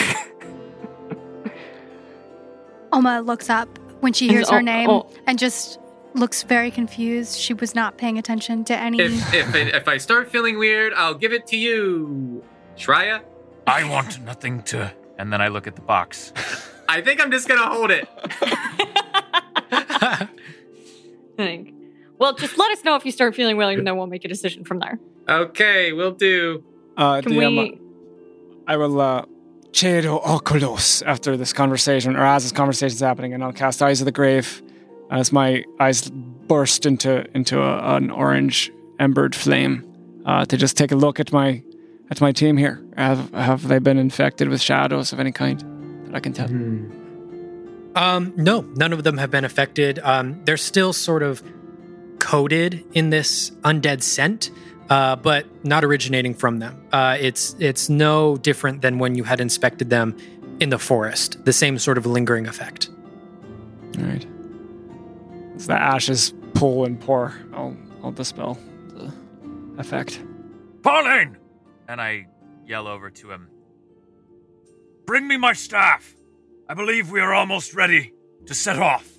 Oma looks up when she Is- hears her oh, name oh. and just looks very confused. She was not paying attention to any. If if if I start feeling weird, I'll give it to you, Shreya. I want nothing to. And then I look at the box. I think I'm just gonna hold it. Think. Well, just let us know if you start feeling well, and then we'll make a decision from there. Okay, we'll do. Uh, Can DM, we? I will uh, Cedo Oculos after this conversation, or as this conversation is happening, and I'll cast Eyes of the Grave as my eyes burst into into a, an orange embered flame uh, to just take a look at my at my team here. Have have they been infected with shadows of any kind that I can tell? Hmm. Um, no, none of them have been affected. Um, they're still sort of coated in this undead scent, uh, but not originating from them. Uh, it's it's no different than when you had inspected them in the forest. The same sort of lingering effect. All right. As the ashes pull and pour, I'll I'll dispel the effect. Pauline! And I yell over to him. Bring me my staff. I believe we are almost ready to set off.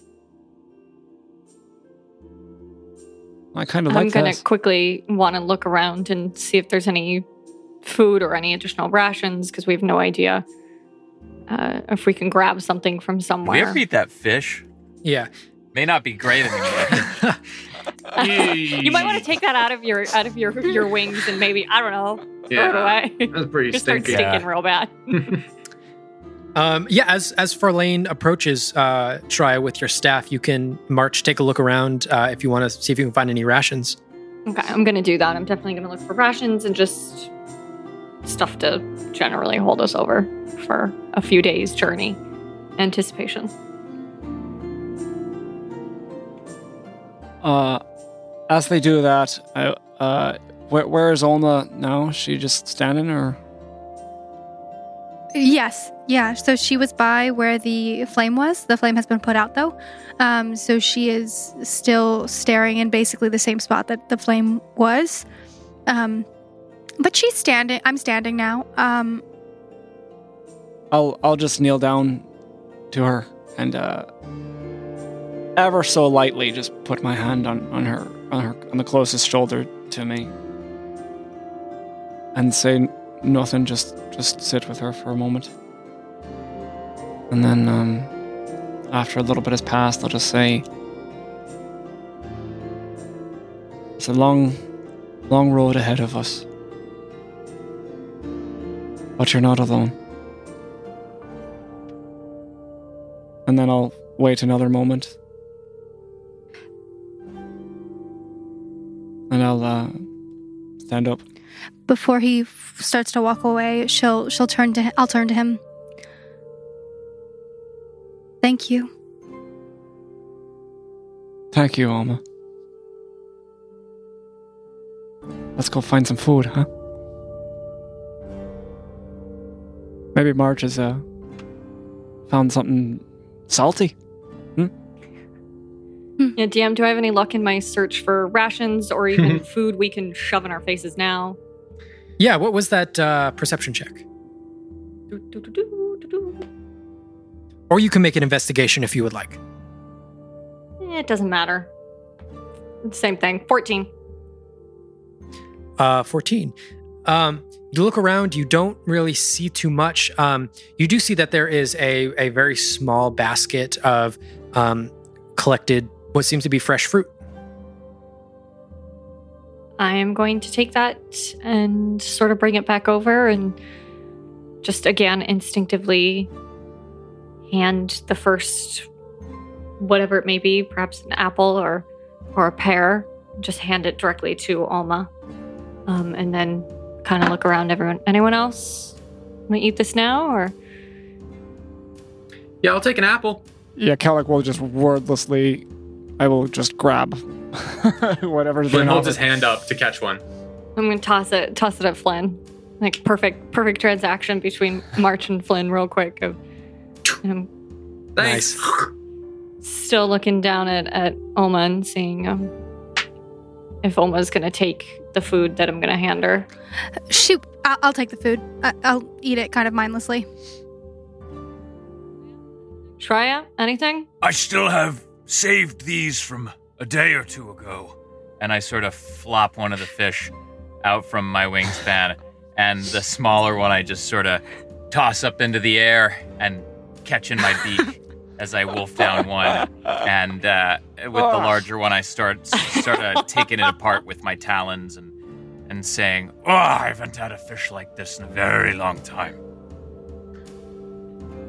I kind of like I'm gonna that. quickly want to look around and see if there's any food or any additional rations because we have no idea uh, if we can grab something from Did we ever eat that fish? Yeah. May not be great anymore. you might want to take that out of your out of your your wings and maybe I don't know throw it Yeah, away. that's pretty Just start stinky. stinking real bad. Um, yeah, as as Farlane approaches uh, Shreya with your staff, you can march, take a look around uh, if you want to see if you can find any rations. Okay, I'm gonna do that. I'm definitely gonna look for rations and just stuff to generally hold us over for a few days journey. Anticipation. Uh, as they do that, I, uh, where, where is Olma now? She just standing, or Yes, yeah. So she was by where the flame was. The flame has been put out, though. Um, so she is still staring in basically the same spot that the flame was. Um, but she's standing. I'm standing now. Um, I'll I'll just kneel down to her and uh, ever so lightly just put my hand on, on her on her on the closest shoulder to me and say nothing. Just just sit with her for a moment, and then um, after a little bit has passed, I'll just say. It's a long, long road ahead of us. But you're not alone. And then I'll wait another moment. And I'll uh, stand up. Before he f- starts to walk away, she'll she'll turn to him. I'll turn to him. Thank you. Thank you, Alma. Let's go find some food, huh? Maybe Marge has uh, found something salty. Yeah, DM, do I have any luck in my search for rations or even food we can shove in our faces now? Yeah, what was that uh, perception check? Do, do, do. Or you can make an investigation if you would like. Eh, It doesn't matter. Same thing. 14. Uh, 14. Um, you look around, you don't really see too much. Um, you do see that there is a, a very small basket of um, collected, what seems to be fresh fruit. I am going to take that and sort of bring it back over and just again instinctively hand the first whatever it may be, perhaps an apple or or a pear, just hand it directly to Alma. Um, and then kind of look around everyone. Anyone else want to eat this now or Yeah, I'll take an apple. Yeah, Kellic will just wordlessly. I will just grab whatever's Flynn being holds his hand up to catch one. I'm gonna toss it toss it at Flynn. Like perfect perfect transaction between March and Flynn real quick of and I'm Thanks. still looking down at, at Oma and seeing um, if Oma's gonna take the food that I'm gonna hand her. Shoot, I'll, I'll take the food. I, I'll eat it kind of mindlessly. Shreya, anything? I still have saved these from a day or two ago. and I sort of flop one of the fish out from my wingspan, and the smaller one I just sort of toss up into the air and catch in my beak. as I wolf down one, and uh, with the Oh. larger one, I start start uh, taking it apart with my talons and and saying, "Oh, I haven't had a fish like this in a very long time."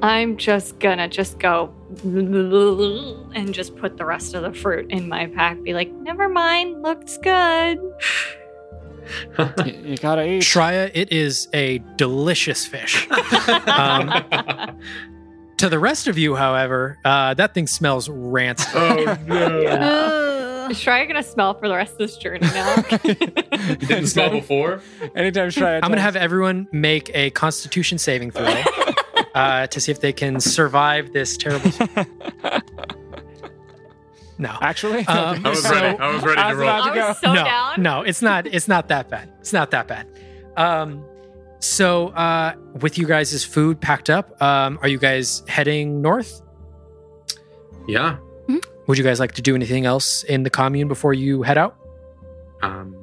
I'm just gonna just go and just put the rest of the fruit in my pack. Be like, never mind, looks good. you, you gotta eat. Shreya, it is a delicious fish. Um, to the rest of you, however, uh, that thing smells rancid. oh no! Ugh. Is Shreya gonna smell for the rest of this journey now? You didn't smell before? Anytime Shreya. I'm going to have everyone make a constitution saving throw uh, to see if they can survive this terrible. No. Actually, Um, I was So- ready. I was ready I to roll. about to I was so no, down. no, it's not. It's not that bad. It's not that bad. Um, so uh, with you guys' food packed up, um, are you guys heading north? Yeah. Would you guys like to do anything else in the commune before you head out? Um,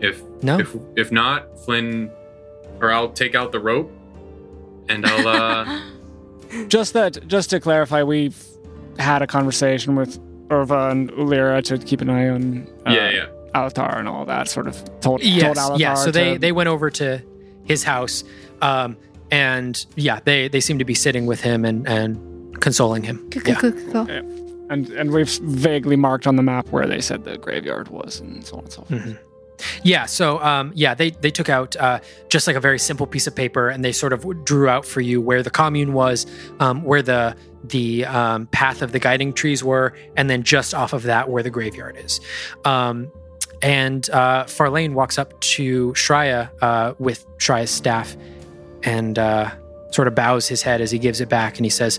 if No. if if not, Flynn, or I'll take out the rope, and I'll uh. just that. Just to clarify, we've had a conversation with Irva and Ulira to keep an eye on. Uh, yeah, yeah. Alatar and all that sort of told, yes, told Alatar yeah. So they to- they went over to his house, um, and yeah, they they seem to be sitting with him and and consoling him. Cool, Yeah. cool, cool, cool. and and we've vaguely marked on the map where they said the graveyard was and so on and so forth. Mhm. Yeah, so um, yeah, they they took out uh, just like a very simple piece of paper, and they sort of drew out for you where the commune was, um, where the the um, path of the guiding trees were, and then just off of that where the graveyard is. Um, and uh, Farlane walks up to Shreya uh, with Shreya's staff, and uh, sort of bows his head as he gives it back, and he says.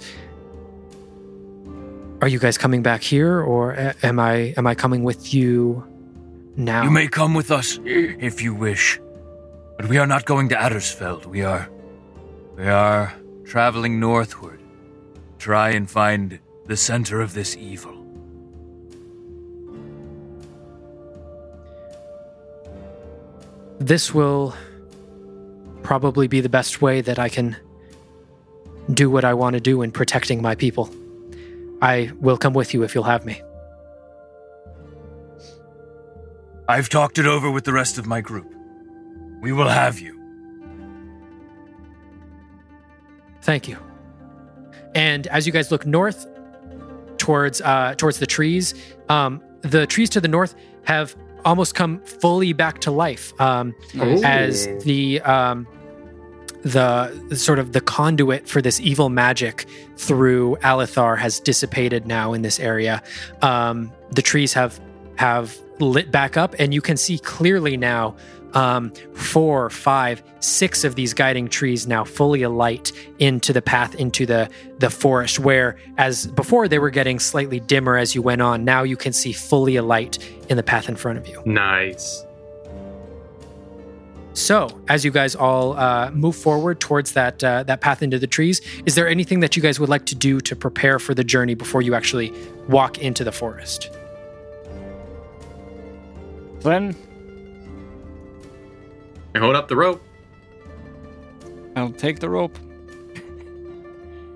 Are you guys coming back here, or am I am I coming with you now? You may come with us if you wish, but we are not going to Addersfeld. We are, we are traveling northward, try and find the center of this evil. this will probably be the best way that I can do what I want to do in protecting my people. I will come with you if you'll have me. I've talked it over with the rest of my group. We will have you. Thank you. And as you guys look north towards uh, towards the trees, um, the trees to the north have almost come fully back to life. Um, as the um, the the sort of the conduit for this evil magic through Alithar has dissipated now in this area. Um, the trees have have lit back up, and you can see clearly now um, four, five, six of these guiding trees now fully alight into the path into the the forest. Where as before they were getting slightly dimmer as you went on, now you can see fully alight in the path in front of you. Nice. So, as you guys all uh, move forward towards that uh, that path into the trees, is there anything that you guys would like to do to prepare for the journey before you actually walk into the forest? Then I hold up the rope. I'll take the rope.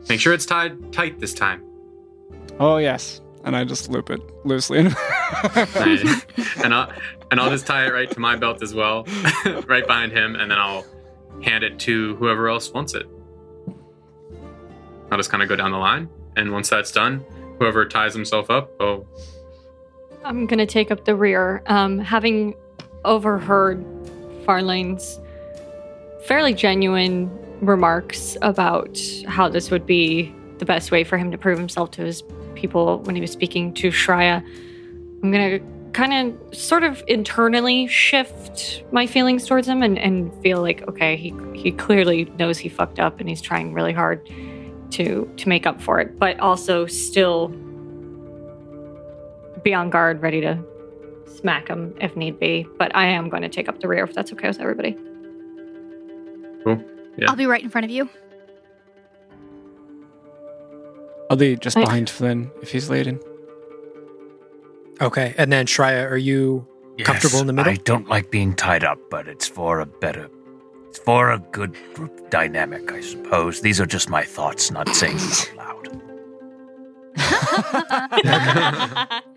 Make sure it's tied tight this time. Oh yes, and I just loop it loosely. and I'll and I'll just tie it right to my belt as well, right behind him, and then I'll hand it to whoever else wants it. I'll just kind of go down the line, and once that's done, whoever ties himself up, oh, I'm gonna take up the rear. Um, having overheard Farlane's fairly genuine remarks about how this would be the best way for him to prove himself to his people when he was speaking to Shreya, I'm gonna kind of sort of internally shift my feelings towards him and, and feel like okay he he clearly knows he fucked up and he's trying really hard to to make up for it but also still be on guard, ready to smack him if need be. But I am going to take up the rear if that's okay with everybody. Yeah. I'll be right in front of you. I'll be just I- behind Flynn if he's laden. Okay, and then Shreya, are you Comfortable in the middle? I don't like being tied up, but it's for a better, it's for a good group dynamic, I suppose. These are just my thoughts, not saying them out loud.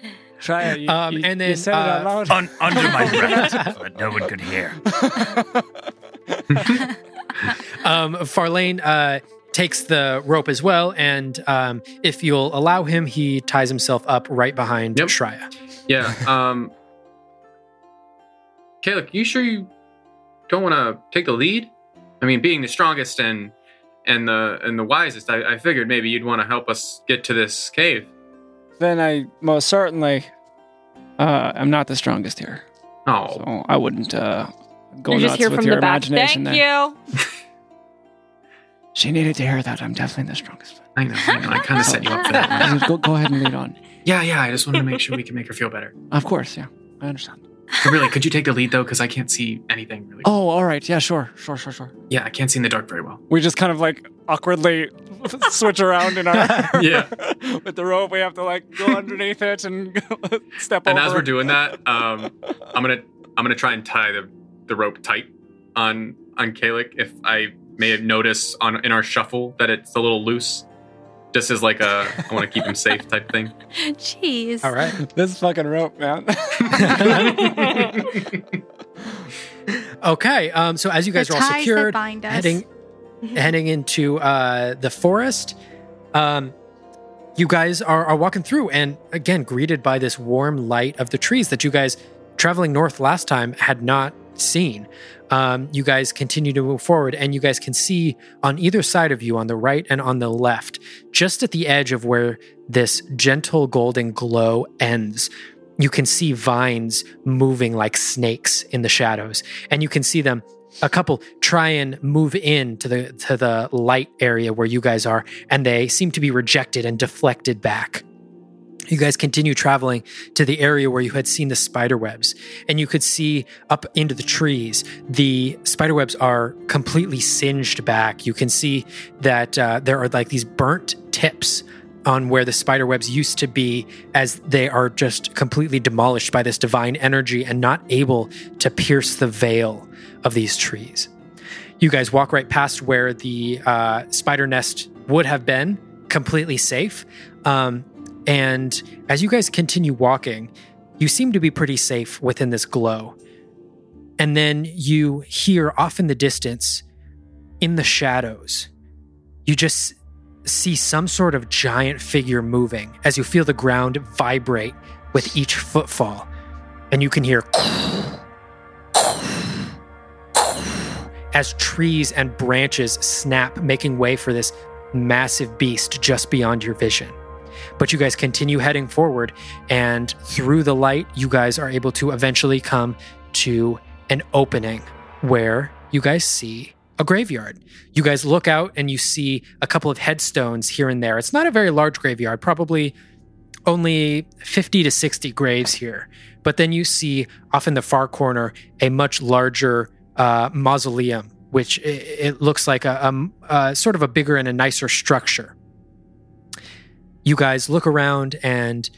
Try it. You, Um, you- and you then, said it out uh, loud. Un- under my breath, so that no one could hear. um, Farlane uh, takes the rope as well, and um, if you'll allow him, he ties himself up right behind Yep. Shreya. Yeah. Um. Caleb, you sure you don't want to take the lead? I mean, being the strongest and and the and the wisest, I, I figured maybe you'd want to help us get to this cave. then I most certainly uh, am not the strongest here. Oh, So I wouldn't uh, go I just nuts hear with from your the back. imagination Thank there. you. She needed to hear that. I'm definitely the strongest. I know. I, know. I kind of set you up for that. go, go ahead and lead on. Yeah, yeah. I just wanted to make sure we can make her feel better. Of course, yeah. I understand. But really, could you take the lead though? Because I can't see anything really. Oh, all right. Yeah, sure. Sure, sure, sure. Yeah, I can't see in the dark very well. We just kind of like awkwardly switch around in our Yeah. with the rope. We have to like go underneath it and step And over. as we're doing that, um, I'm gonna I'm gonna try and tie the the rope tight on on Kalik. If I may have noticed on in our shuffle that it's a little loose, just as like a I want to keep him safe type thing. Jeez. All right. this fucking rope, man. Okay. Um, so as you guys The are all ties secured, bind heading heading into uh, the forest, um, you guys are, are walking through, and again greeted by this warm light of the trees that you guys traveling north last time had not seen. Um, you guys continue to move forward, and you guys can see on either side of you, on the right and on the left, just at the edge of where this gentle golden glow ends, you can see vines moving like snakes in the shadows, and you can see them. A couple try and move in to the to the light area where you guys are, and they seem to be rejected and deflected back. You guys continue traveling to the area where you had seen the spider webs, and you could see up into the trees. The spider webs are completely singed back. You can see that uh, there are like these burnt tips on where the spider webs used to be, as they are just completely demolished by this divine energy and not able to pierce the veil of these trees. You guys walk right past where the uh, spider nest would have been, completely safe. Um, and as you guys continue walking, you seem to be pretty safe within this glow. And then you hear off in the distance, in the shadows, you just see some sort of giant figure moving as you feel the ground vibrate with each footfall. And you can hear as trees and branches snap, making way for this massive beast just beyond your vision. But you guys continue heading forward, and through the light, you guys are able to eventually come to an opening where you guys see a graveyard. You guys look out and you see a couple of headstones here and there. It's not a very large graveyard, probably only 50 to 60 graves here. But then you see off in the far corner a much larger uh, mausoleum, which i it looks like a, um, a sort of a bigger and a nicer structure. You guys look around and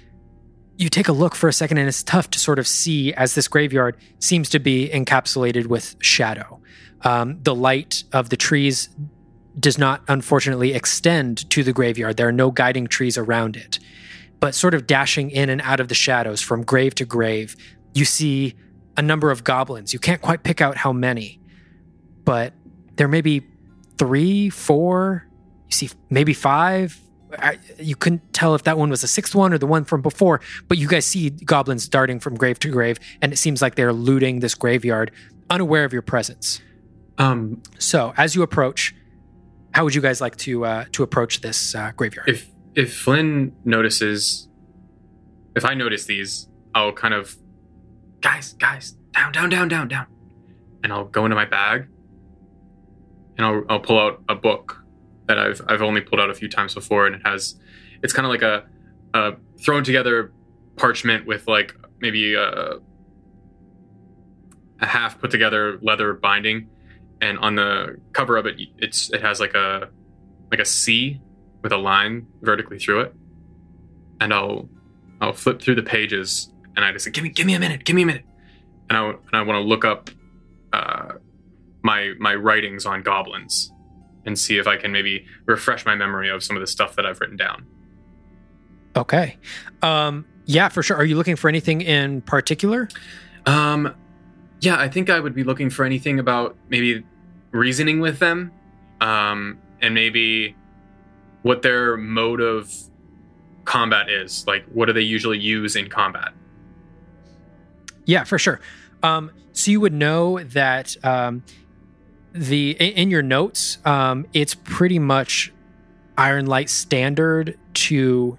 you take a look for a second, and it's tough to sort of see as this graveyard seems to be encapsulated with shadow. Um, the light of the trees does not, unfortunately, extend to the graveyard. There are no guiding trees around it. But sort of dashing in and out of the shadows from grave to grave, you see a number of goblins. You can't quite pick out how many, but there may be three, four, you see maybe five. I, you couldn't tell if that one was the sixth one or the one from before, but you guys see goblins darting from grave to grave, and it seems like they're looting this graveyard, unaware of your presence. Um, So, as you approach, how would you guys like to uh, to approach this uh, graveyard? if if Flynn notices, if I notice these, I'll kind of, guys, guys, down, down, down, down, down, and I'll go into my bag, and I'll I'll pull out a book that I've I've only pulled out a few times before, and it has, it's kind of like a, a thrown together parchment with like maybe a a half put together leather binding, and on the cover of it, it's it has like a like a C with a line vertically through it, and I'll I'll flip through the pages, and I just say, "Give me, give me a minute, give me a minute," and I and I want to look up uh, my my writings on goblins and see if I can maybe refresh my memory of some of the stuff that I've written down. Okay. Um, yeah, for sure. Are you looking for anything in particular? Um, yeah, I think I would be looking for anything about maybe reasoning with them, um, and maybe what their mode of combat is. Like, what do they usually use in combat? Yeah, for sure. Um, so you would know that um, the in, your notes, um, it's pretty much Iron Light standard to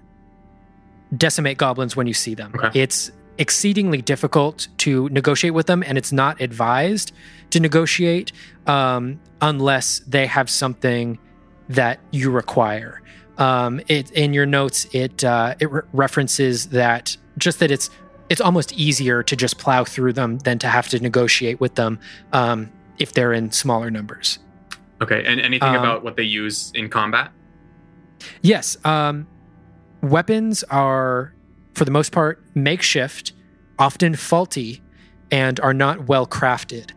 decimate goblins when you see them. Okay. It's exceedingly difficult to negotiate with them, and it's not advised to negotiate um, unless they have something that you require. Um, it in your notes, it uh, it re- references that just that it's it's almost easier to just plow through them than to have to negotiate with them um, if they're in smaller numbers. Okay, and anything Um, about what they use in combat? Yes, um, weapons are, for the most part, makeshift, often faulty, and are not well crafted.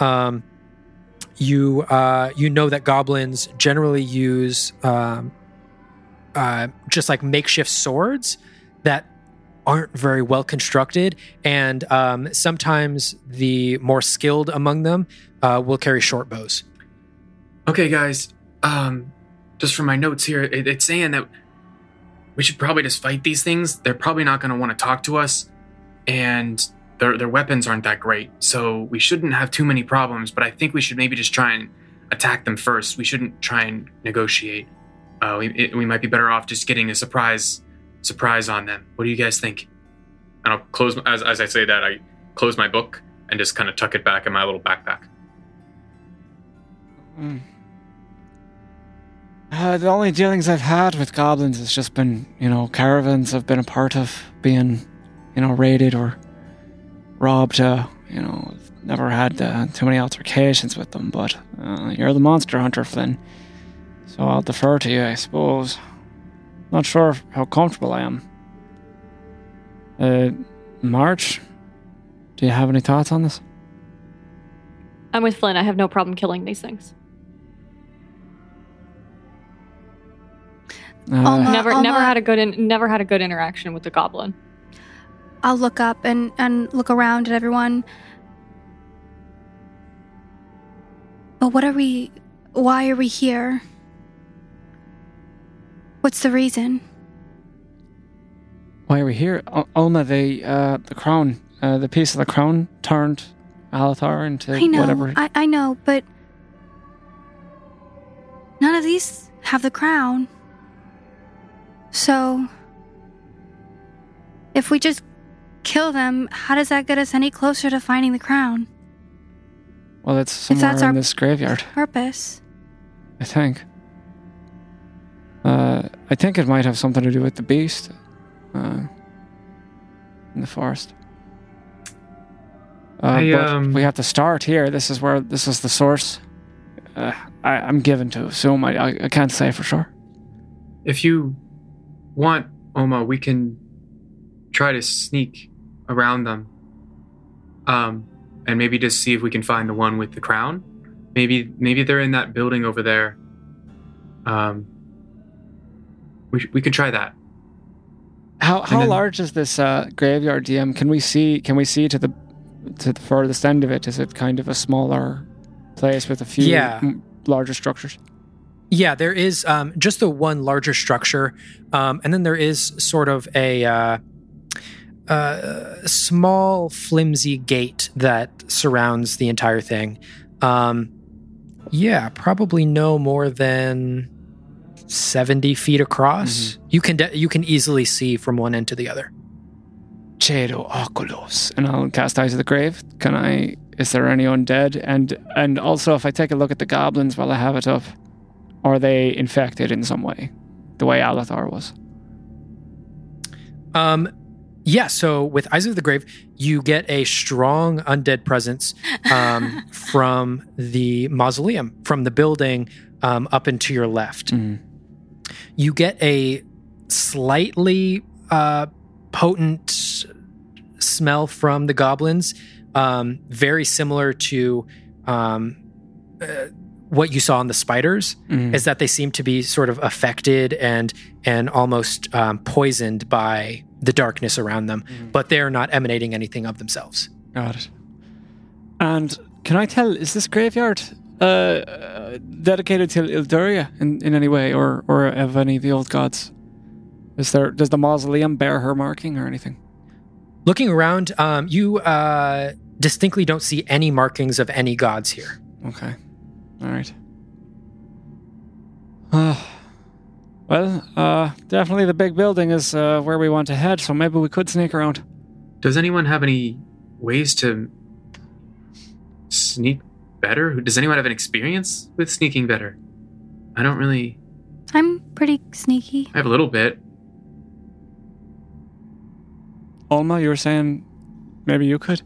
Um, you uh, you know that goblins generally use um, uh, just like makeshift swords that aren't very well constructed, and um, sometimes the more skilled among them uh, will carry short bows. Okay, guys. Um, just from my notes here, it, it's saying that we should probably just fight these things. They're probably not going to want to talk to us, and their their weapons aren't that great. So we shouldn't have too many problems. But I think we should maybe just try and attack them first. We shouldn't try and negotiate. Uh, we it, we might be better off just getting a surprise surprise on them. What do you guys think? And I'll close as as I say that I close my book and just kind of tuck it back in my little backpack. Mm. Uh, the only dealings I've had with goblins has just been, you know, caravans I've been a part of being, you know, raided or robbed. Uh, you know, never had uh, too many altercations with them, but uh, you're the monster hunter, Flynn. So I'll defer to you, I suppose. Not sure how comfortable I am. Uh, March, do you have any thoughts on this? I'm with Flynn. I have no problem killing these things. Uh, Alma- never, Alma- never had a good, in, never had a good interaction with the goblin. I'll look up and, and look around at everyone. But what are we. Why are we here? What's the reason? Why are we here? Ulma, the uh, the crown, uh, the piece of the crown turned Alathar into I know. whatever. I, I know, but. None of these have the crown. So. If we just kill them, how does that get us any closer to finding the crown? well, it's somewhere that's in our- this graveyard, Purpose. I think. Uh, I think it might have something to do with the beast uh, in the forest. Uh, I, but um, we have to start here. This is where this is the source. Uh, I, I'm given to assume. I, I, I can't say for sure. If you want, Oma, we can try to sneak around them. Um, and maybe just see if we can find the one with the crown. Maybe maybe they're in that building over there. Um, we we could try that. How how then- large is this uh, graveyard, DM? Can we see? Can we see to the to the furthest end of it? Is it kind of a smaller place with a few Yeah. m- larger structures? Yeah, there is um, just the one larger structure, um, and then there is sort of a uh, uh, small, flimsy gate that surrounds the entire thing. Um, yeah, probably no more than seventy feet across. You can de- you can easily see from one end to the other. Cedo Oculos, and I'll cast Eyes of the Grave. Can I? Is there any undead? And and also, if I take a look at the goblins while I have it up, are they infected in some way, the way Alathar was? Um, yeah. So with Eyes of the Grave, you get a strong undead presence um, from the mausoleum, from the building um, up and to your left. Mhm. You get a slightly uh, potent smell from the goblins, um, very similar to um, uh, what you saw in the spiders Mm. is that they seem to be sort of affected and and almost um, poisoned by the darkness around them, but they're not emanating anything of themselves. Got it. And can I tell, is this graveyard uh, dedicated to Ilduria in, in any way, or or of any of the old gods? Is there does the mausoleum bear her marking or anything? Looking around, um, you uh, distinctly don't see any markings of any gods here. Okay, all right. Uh, well, uh, definitely the big building is uh, where we want to head, so maybe we could sneak around. Does anyone have any ways to sneak better? Does anyone have an experience with sneaking better? I don't really. I'm pretty sneaky. I have a little bit. Alma, you were saying maybe you could.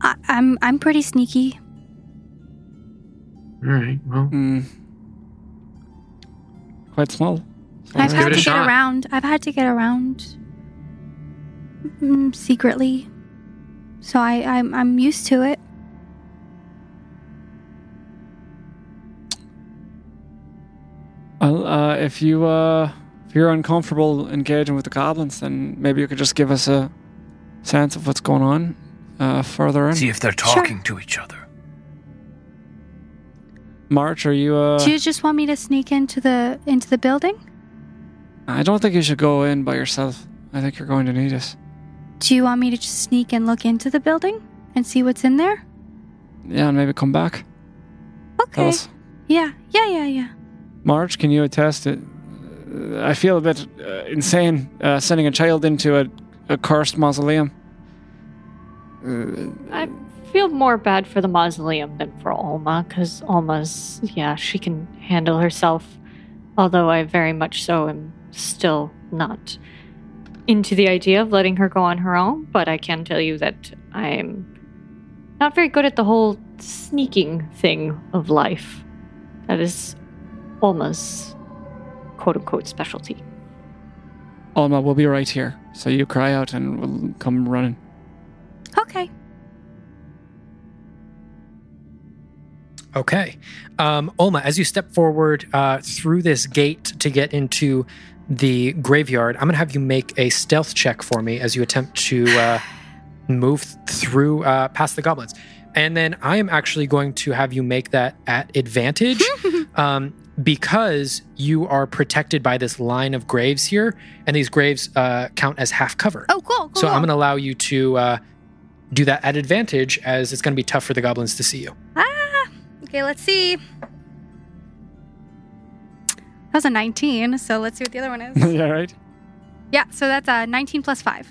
I, I'm I'm pretty sneaky. All right. Well, Hmm. Quite small. I've give had it a to get around. I've had to get around mm, secretly, so I I'm I'm used to it. If you uh, if you're uncomfortable engaging with the goblins, then maybe you could just give us a sense of what's going on uh, further in. See if they're talking to each other. March, are you? Uh, Do you just want me to sneak into the into the building? I don't think you should go in by yourself. I think you're going to need us. Do you want me to just sneak and look into the building and see what's in there? Yeah, and maybe come back. Okay. Yeah. Yeah. Yeah. Yeah. March, can you attest it? Uh, I feel a bit uh, insane uh, sending a child into a, a cursed mausoleum. Uh, I feel more bad for the mausoleum than for Alma, because Alma's, yeah, she can handle herself. Although I very much so am still not into the idea of letting her go on her own, but I can tell you that I'm not very good at the whole sneaking thing of life. That is Alma's quote unquote specialty. Alma, we'll be right here. So you cry out and we'll come running. Okay. Okay. Um, Olma, as you step forward uh, through this gate to get into the graveyard, I'm going to have you make a stealth check for me as you attempt to uh, move through uh, past the goblins. And then I am actually going to have you make that at advantage um, because you are protected by this line of graves here, and these graves uh, count as half cover. Oh, cool. cool so I'm going to allow you to uh, do that at advantage as it's going to be tough for the goblins to see you. Ah. Okay. Let's see. That was a 19. So let's see what the other one is. yeah, right? yeah. So that's a 19 plus five.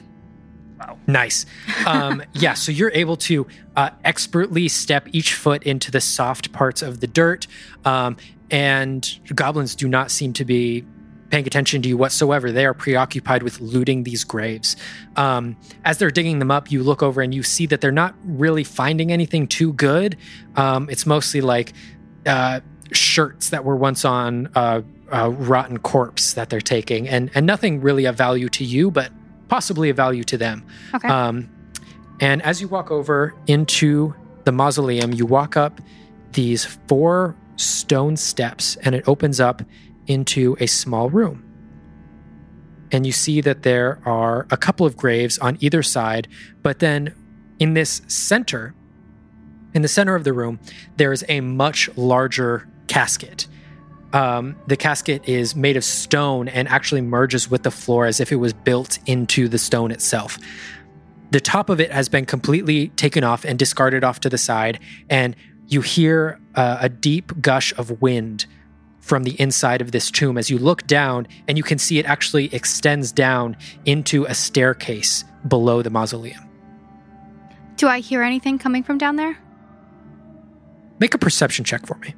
Wow. Nice. Um, yeah, so you're able to uh, expertly step each foot into the soft parts of the dirt, um, and goblins do not seem to be paying attention to you whatsoever. They are preoccupied with looting these graves. Um, as they're digging them up, you look over and you see that they're not really finding anything too good. Um, it's mostly like uh, shirts that were once on a, a rotten corpse that they're taking, and and nothing really of value to you, but possibly of value to them. Okay. Um, and as you walk over into the mausoleum, you walk up these four stone steps, and it opens up into a small room. And you see that there are a couple of graves on either side, but then in this center, in the center of the room, there is a much larger casket. Um, the casket is made of stone and actually merges with the floor as if it was built into the stone itself. The top of it has been completely taken off and discarded off to the side, and you hear uh, a deep gush of wind from the inside of this tomb as you look down, and you can see it actually extends down into a staircase below the mausoleum. Do I hear anything coming from down there? Make a perception check for me.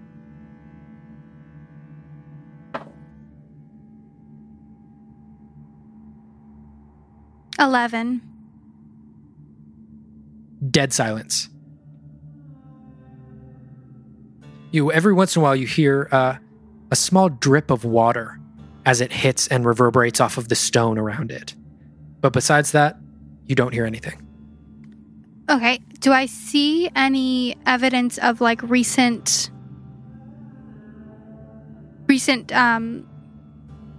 Eleven. dead silence. You every once in a while you hear uh, a small drip of water as it hits and reverberates off of the stone around it. But besides that, you don't hear anything. Okay. Do I see any evidence of like recent recent um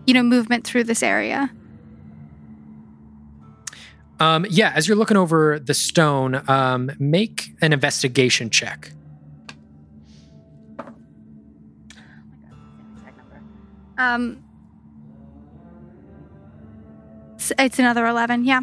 you know movement through this area? Um, yeah, as you're looking over the stone, um, make an investigation check. Um it's, it's another 11. Yeah.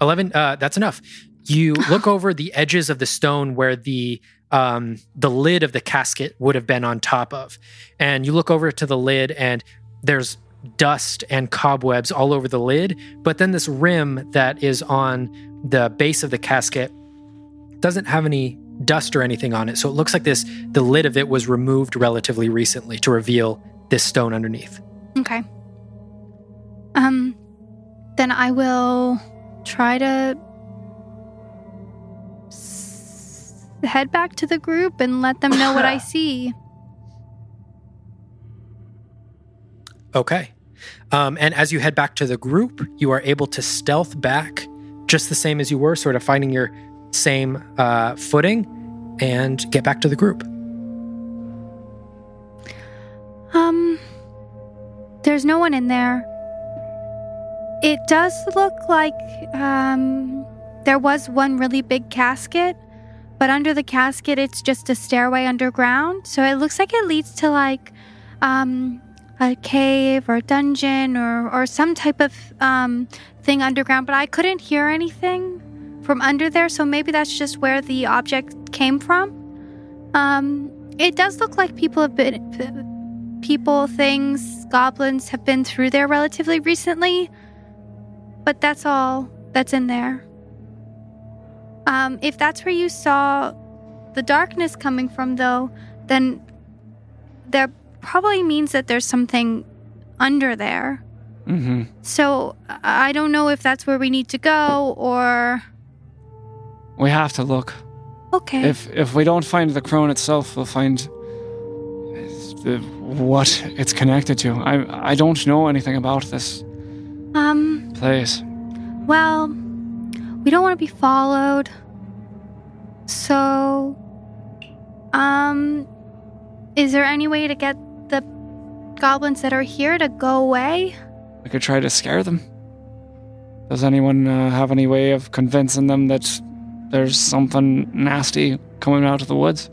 11 uh, that's enough you look over the edges of the stone where the um, the lid of the casket would have been on top of and you look over to the lid and there's dust and cobwebs all over the lid but then this rim that is on the base of the casket doesn't have any dust or anything on it so it looks like this the lid of it was removed relatively recently to reveal this stone underneath Okay. Um then I will try to s- head back to the group and let them know what I see. Okay. Um, and as you head back to the group, you are able to stealth back just the same as you were, sort of finding your same uh, footing and get back to the group. Um there's no one in there. It does look like um there was one really big casket, but under the casket it's just a stairway underground. So it looks like it leads to like um a cave or a dungeon or or some type of um thing underground, but I couldn't hear anything from under there, so maybe that's just where the object came from. Um it does look like people have been people, things, goblins have been through there relatively recently, but that's all that's in there. Um, if that's where you saw the darkness coming from, though, then there probably means that there's something under there. Mm-hmm. So I I don't know if that's where we need to go or. We have to look. Okay. If if we don't find the crone itself, we'll find the, what it's connected to. I I don't know anything about this um. place. Well, we don't want to be followed. So, um, is there any way to get the goblins that are here to go away? We could try to scare them. Does anyone uh, have any way of convincing them that there's something nasty coming out of the woods?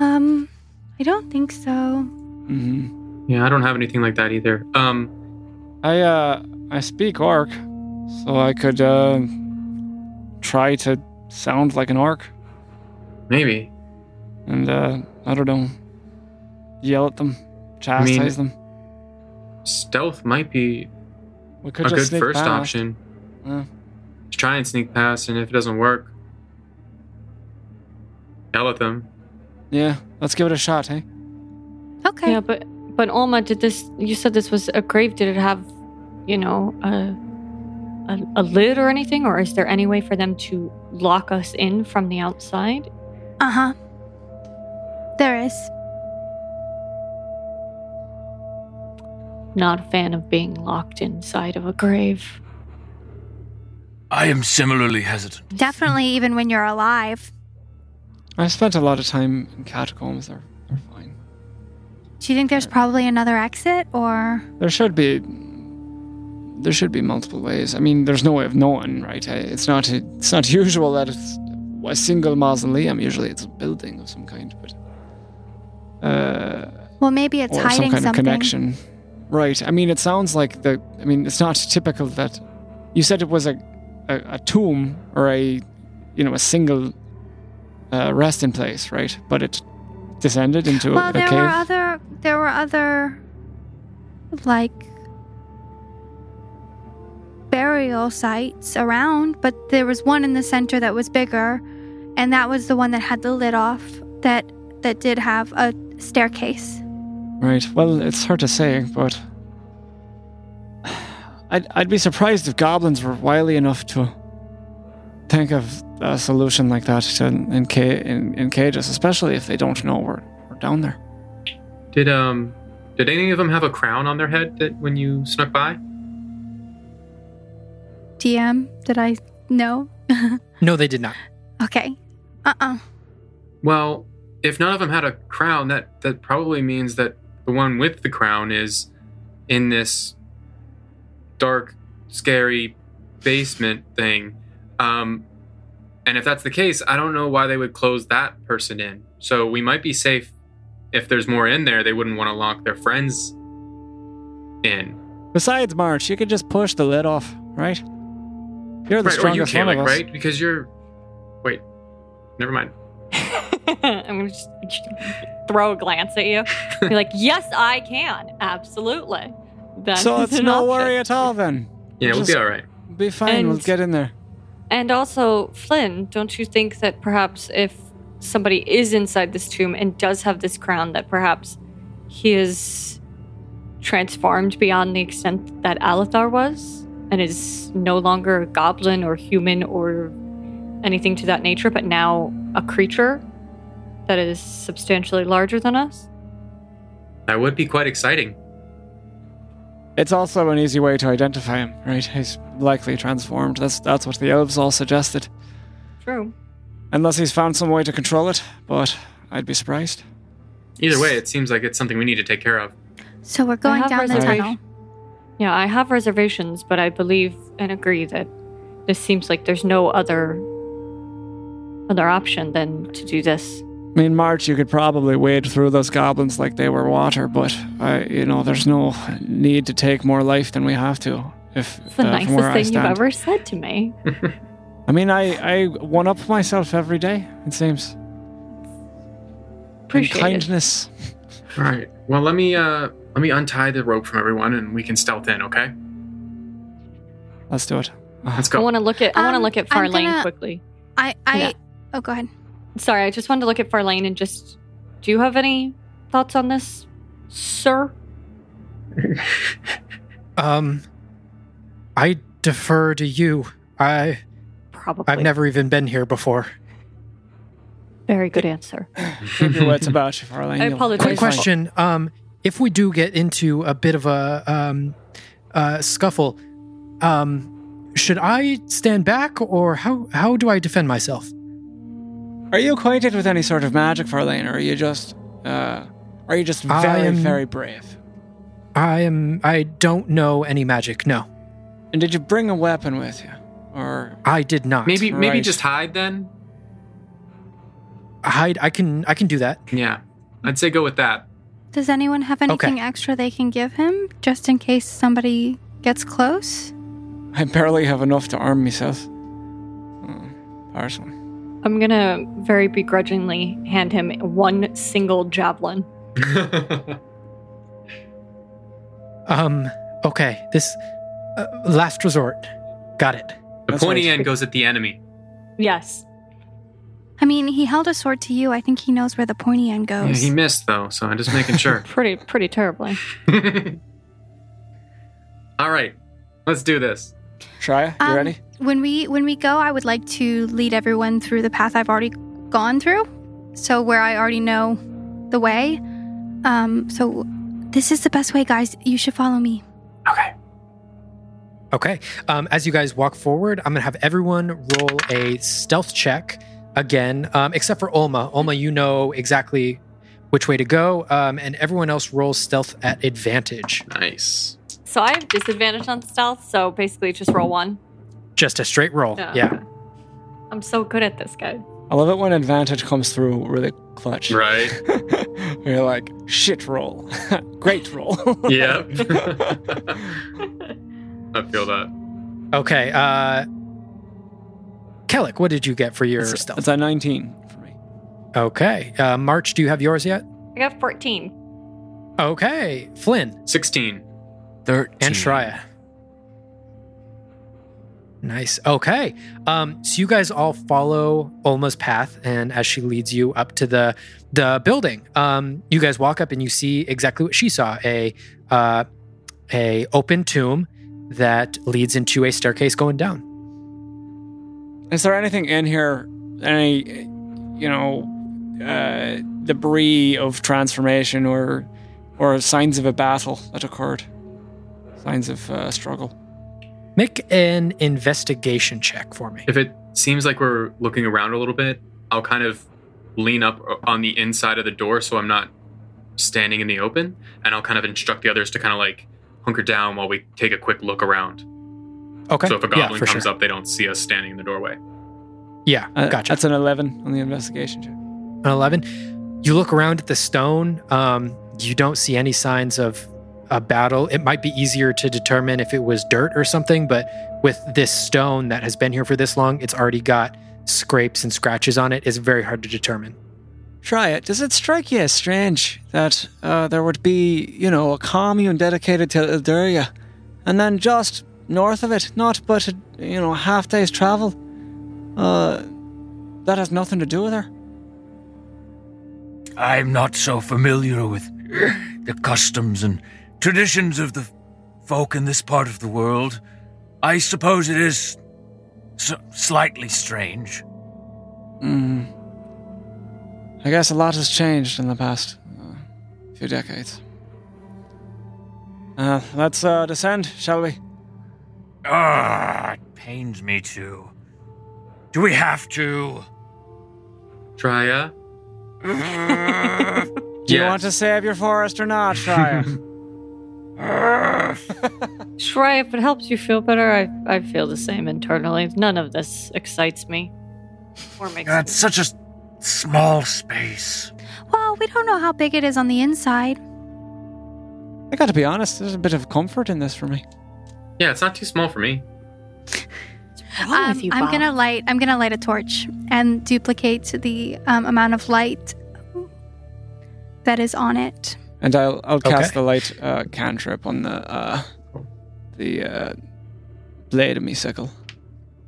Um, I don't think so. Mm-hmm. Yeah, I don't have anything like that either. Um, I uh I speak orc, so I could uh try to sound like an orc maybe. and uh I don't know yell at them, chastise them. Stealth might be We could a just good sneak first past. option. Yeah. Just try and sneak past, and if it doesn't work, yell at them. Yeah, let's give it a shot, hey? Okay. Yeah, but but Olma, did this? You said this was a grave. Did it have, you know, a, a a lid or anything, or is there any way for them to lock us in from the outside? Uh huh. There is. Not a fan of being locked inside of a grave. I am similarly hesitant. Definitely, even when you're alive. I spent a lot of time in catacombs. They're, they're fine. Do you think there's probably another exit, or There should be. There should be multiple ways. I mean, there's no way of knowing, right? It's not. It's not usual that it's a single mausoleum. Usually, it's a building of some kind, but uh, well, maybe it's or some kind something. of connection. Right. I mean, it sounds like the. I mean, it's not typical that. You said it was a, a, a tomb or a, you know, a single uh, resting place, right? But it descended into Well, a, a there cave. were other. There were other, like, burial sites around, but there was one in the center that was bigger, and that was the one that had the lid off. That that did have a staircase. Right. Well, it's hard to say, but I'd I'd be surprised if goblins were wily enough to think of a solution like that to in, ca- in, in cages, especially if they don't know we're, we're down there. Did um Did any of them have a crown on their head that when you snuck by? DM, did I know? No, they did not. okay. Uh uh Well, if none of them had a crown, that that probably means that the one with the crown is in this dark, scary basement thing. Um, and if that's the case, I don't know why they would close that person in. So we might be safe. If there's more in there, they wouldn't want to lock their friends in. Besides, March, you could just push the lid off, right? You're the right, or you strongest can, one like, of us. right? Because you're. Wait, never mind. I'm gonna just throw a glance at you. Be like, yes, I can. Absolutely. That So it's no option. worry at all then. Yeah, we'll Just- be all right. Be fine. we'll get in there. And also, Flynn, don't you think that perhaps if somebody is inside this tomb and does have this crown, that perhaps he is transformed beyond the extent that Alathar was and is no longer a goblin or human or anything to that nature, but now a creature that is substantially larger than us? That would be quite exciting. It's also an easy way to identify him, right? He's likely transformed. That's that's what the elves all suggested. True. Unless he's found some way to control it, but I'd be surprised. Either way, it seems like it's something we need to take care of. So we're going down the reservation. tunnel. Yeah, I have reservations, but I believe and agree that this seems like there's no other other option than to do this. I mean, March, you could probably wade through those goblins like they were water, but I, you know, there's no need to take more life than we have to. If It's the uh, nicest thing you've ever said to me. I mean, I I one up myself every day. It seems. Appreciate and it. kindness. All right. Well, let me uh let me untie the rope from everyone, and we can stealth in. Okay. Let's do it. Uh, Let's go. I want to look at I want to Um, look at Farlane gonna- quickly. I I Yeah. oh go ahead. Sorry, I just wanted to look at Farlane and just do you have any thoughts on this, sir? Um, I defer to you. I Probably. I've never even been here before. Very good answer. Keep your about you, Farlane. I apologize. Quick you'll be fine. question. Um, if we do get into a bit of a um, uh, scuffle, um, should I stand back or how how do I defend myself? Are you acquainted with any sort of magic, Farlane, or are you just, uh, are you just I very, am- very brave? I am. I don't know any magic. No, And did you bring a weapon with you, or I did not. maybe maybe just hide then. hide. I can. I can do that. Yeah, I'd say go with that. Does anyone have anything extra they can give him just in case somebody gets close? I barely have enough to arm myself? Mm, Personally. I'm gonna very begrudgingly hand him one single javelin. Um. Okay. This uh, last resort. Got it. the That's pointy right. end goes at the enemy. Yes. I mean, he held a sword to you. I think he knows where the pointy end Yeah, goes. he missed though, so I'm just making sure. Pretty pretty terribly. All right, let's do this. Shreya, you Um, ready? When we when we go, I would like to lead everyone through the path I've already gone through. So where I already know the way. Um so this is the best way, guys. You should follow me. Okay. Okay. Um, as you guys walk forward, I'm gonna have everyone roll a stealth check again, um, except for Olma. Olma, you know exactly which way to go, um, and everyone else rolls stealth at advantage. Nice. So I have disadvantage on stealth, so basically just roll one. Just a straight roll. Yeah. I'm so good at this, guy. I love it when advantage comes through really clutch. Right. You're like, shit roll. Great roll. yeah. I feel that. Okay. Uh, Kellic, what did you get for your It's, stealth? it's a 19 for me. Okay. Uh, March, do you have yours yet? I got 14. Okay. Flynn Sixteen. 13. and Shreya. Nice. Okay. Um, so you guys all follow Olma's path, and as she leads you up to the the building, um, you guys walk up and you see exactly what she saw a uh, a open tomb that leads into a staircase going down. Is there anything in here, any, you know, uh, debris of transformation or or signs of a battle that occurred, signs of uh, struggle. Make an investigation check for me. If it seems like we're looking around a little bit, I'll kind of lean up on the inside of the door so I'm not standing in the open, and I'll kind of instruct the others to kind of like hunker down while we take a quick look around. Okay. So if a goblin for comes sure. up, they don't see us standing in the doorway. Yeah, Uh, gotcha. That's an 11 on the investigation check. an 11 you look around at the stone um, you don't see any signs of a battle it might be easier to determine if it was dirt or something but with this stone that has been here for this long it's already got scrapes and scratches on it it's very hard to determine Try it. Does it strike you as strange that uh, there would be, you know, a commune dedicated to Ilduria, and then just north of it, not but a, you know, a half day's travel, uh, that has nothing to do with her? I'm not so familiar with the customs and traditions of the folk in this part of the world. I suppose it is s- slightly strange. Hmm. I guess a lot has changed in the past uh, few decades. Uh, let's uh, descend, shall we? Ah, it pains me to. Do we have to? Trya? Do you want to save your forest or not, Shreya? Try if it helps you feel better. I, I feel the same internally. None of this excites me. Or makes That's such a s- small space. Well, we don't know how big it is on the inside. I got to be honest, there's a bit of comfort in this for me. Yeah, it's not too small for me. wrong Um, you, I'm Bob? gonna light. I'm gonna light a torch and duplicate the um, amount of light that is on it. And I'll I'll cast Okay. the light uh, cantrip on the uh, the uh, blade of me sickle.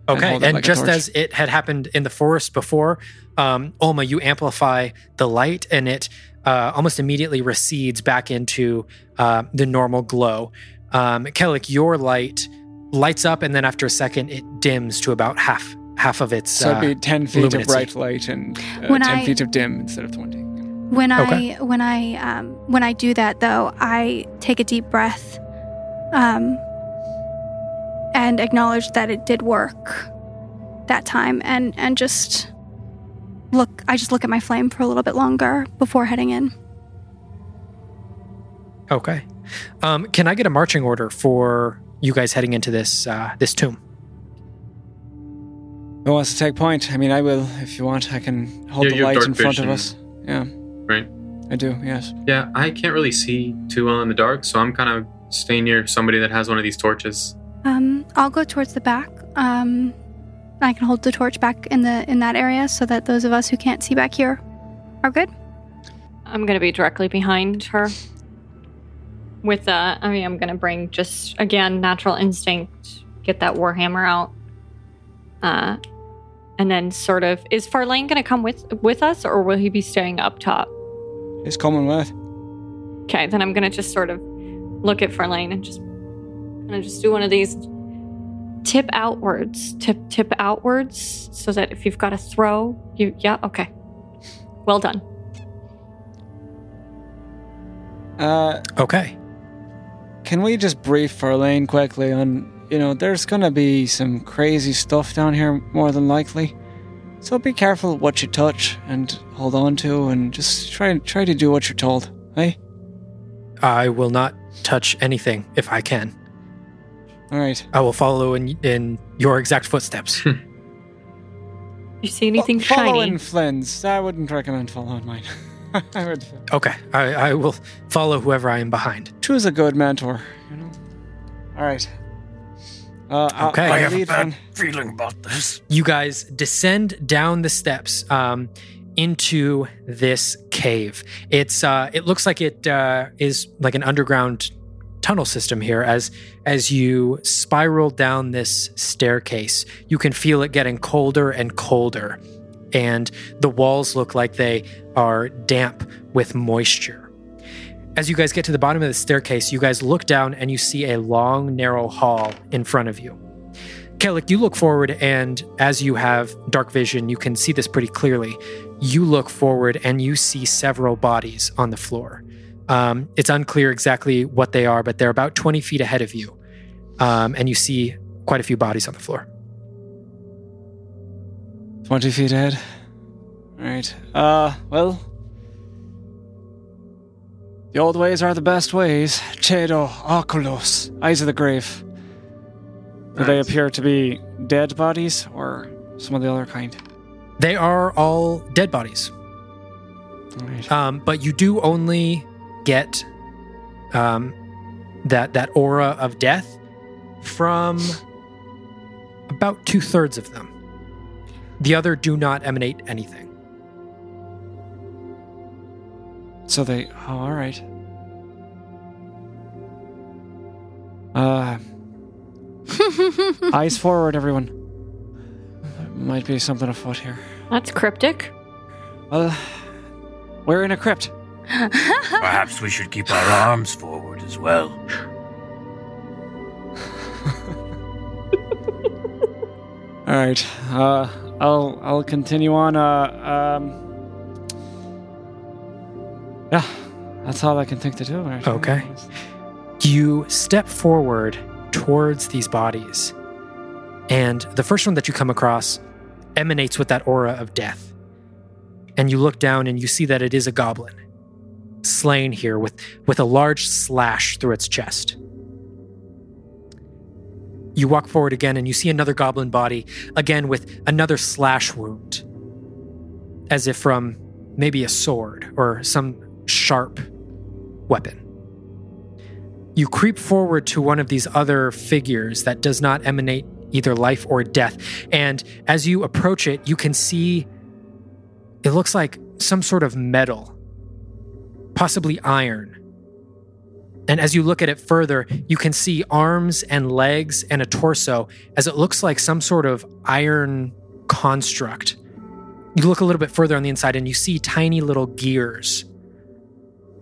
And Okay, hold and, like just as it had happened in the forest before, um, Olma, you amplify the light, and it uh, almost immediately recedes back into uh, the normal glow. Um, Kellic, your light lights up, and then after a second, it dims to about half half of its. So uh, it'd be ten feet luminancy. of bright light and uh, ten I- feet of dim instead of twenty. When Okay. I when I um, when I do that though, I take a deep breath, um, and acknowledge that it did work that time, and and just look. I just look at my flame for a little bit longer before heading in. Okay. Um, can I get a marching order for you guys heading into this uh, this tomb? Who wants to take point? I mean, I will if you want. I can hold Yeah, the light in front vision. of us. Yeah, Right. I do. Yes. Yeah, I can't really see too well in the dark, so I'm kind of staying near somebody that has one of these torches. Um, I'll go towards the back. Um, I can hold the torch back in the in that area so that those of us who can't see back here are good. I'm gonna be directly behind her. With uh, I mean, I'm gonna bring just again natural instinct, get that warhammer out, uh, and then sort of is Farlane gonna come with with us, or will he be staying up top? He's coming with. Okay, then I'm gonna just sort of look at Farlane and just kind of just do one of these tip outwards, tip tip outwards, so that if you've got to throw, you yeah okay, well done. Uh, Okay. can we just brief Farlane quickly on? You know, there's gonna be some crazy stuff down here, more than likely. So be careful what you touch and hold on to, and just try try to do what you're told. Hey. I will not touch anything if I can. All right. I will follow in in your exact footsteps. Hmm. You see anything Fo- follow shiny? in Flynn's. I wouldn't recommend following mine. I would okay, I, I will follow whoever I am behind. choose a good mentor. You know. All right. Uh, I'll- Okay. I'll I have a bad Flynn. feeling about this. You guys descend down the steps um, into this cave. It's uh, it looks like it uh, is like an underground tunnel system here. As as you spiral down this staircase, you can feel it getting colder and colder, and the walls look like they are damp with moisture. As you guys get to the bottom of the staircase, you guys look down and you see a long, narrow hall in front of you. Kellic, you look forward, and as you have dark vision, you can see this pretty clearly. You look forward and you see several bodies on the floor. Um, it's unclear exactly what they are, but they're about 20 feet ahead of you. Um, and you see quite a few bodies on the floor. 20 feet ahead. Alright. Uh, well. The old ways are the best ways. Chedo, Oculos, Eyes of the Grave. Do they appear to be dead bodies or some of the other kind? They are all dead bodies. Alright. Um, but you do only get um, that that aura of death from about two thirds of them. The other do not emanate anything. So they. Oh, alright. Uh, eyes forward, everyone. There might be something afoot here. That's cryptic. Well, we're in a crypt. Perhaps we should keep our arms forward as well. All right. Uh, I'll I'll continue on. Uh, um. Yeah, that's all I can think to do. actually. Okay. You step forward towards these bodies, and the first one that you come across emanates with that aura of death. And you look down and you see that it is a goblin, slain here with, with a large slash through its chest. You walk forward again and you see another goblin body, again with another slash wound, as if from maybe a sword or some sharp weapon. You creep forward to one of these other figures that does not emanate either life or death. And as you approach it, you can see it looks like some sort of metal, possibly iron. And as you look at it further, you can see arms and legs and a torso as it looks like some sort of iron construct. You look a little bit further on the inside and you see tiny little gears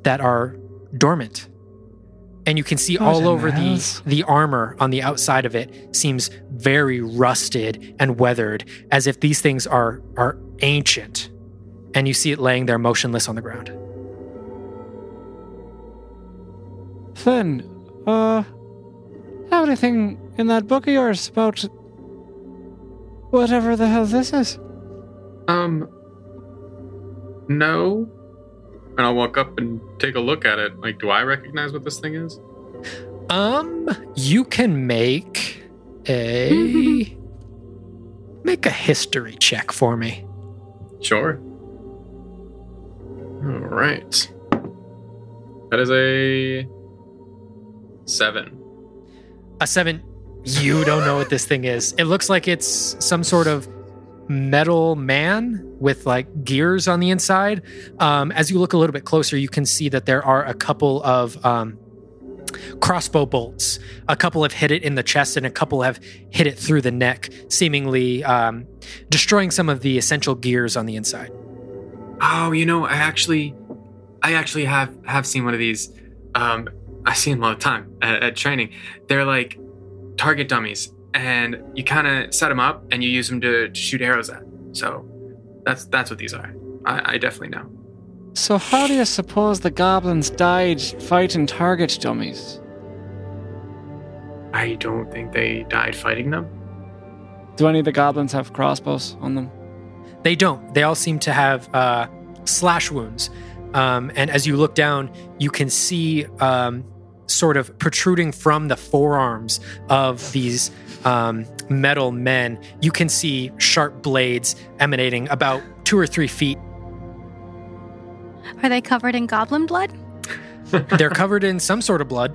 that are dormant. And you can see What all over the the, the armor on the outside of it seems very rusted and weathered, as if these things are are ancient. And you see it laying there motionless on the ground. Then, uh, have anything in that book of yours about whatever the hell this is? Um, no. And I'll walk up and take a look at it. Like, do I recognize what this thing is? Um, you can make a make a history check for me. Sure. All right. That is a seven. A seven. You don't know what this thing is. It looks like it's some sort of metal man with like gears on the inside. Um, as you look a little bit closer, you can see that there are a couple of um, crossbow bolts. A couple have hit it in the chest, and a couple have hit it through the neck, seemingly um, destroying some of the essential gears on the inside. Oh, you know, I actually, I actually have have seen one of these. Um, I see them all the time at, at training. They're like target dummies, and you kind of set them up and you use them to, to shoot arrows at. So that's that's what these are. I, I definitely know. So, how do you suppose the goblins died fighting target dummies? I don't think they died fighting them. Do any of the goblins have crossbows on them? They don't. They all seem to have uh, slash wounds. Um, and as you look down, you can see um, sort of protruding from the forearms of these um, metal men, you can see sharp blades emanating about two or three feet. Are they covered in goblin blood? They're covered in some sort of blood.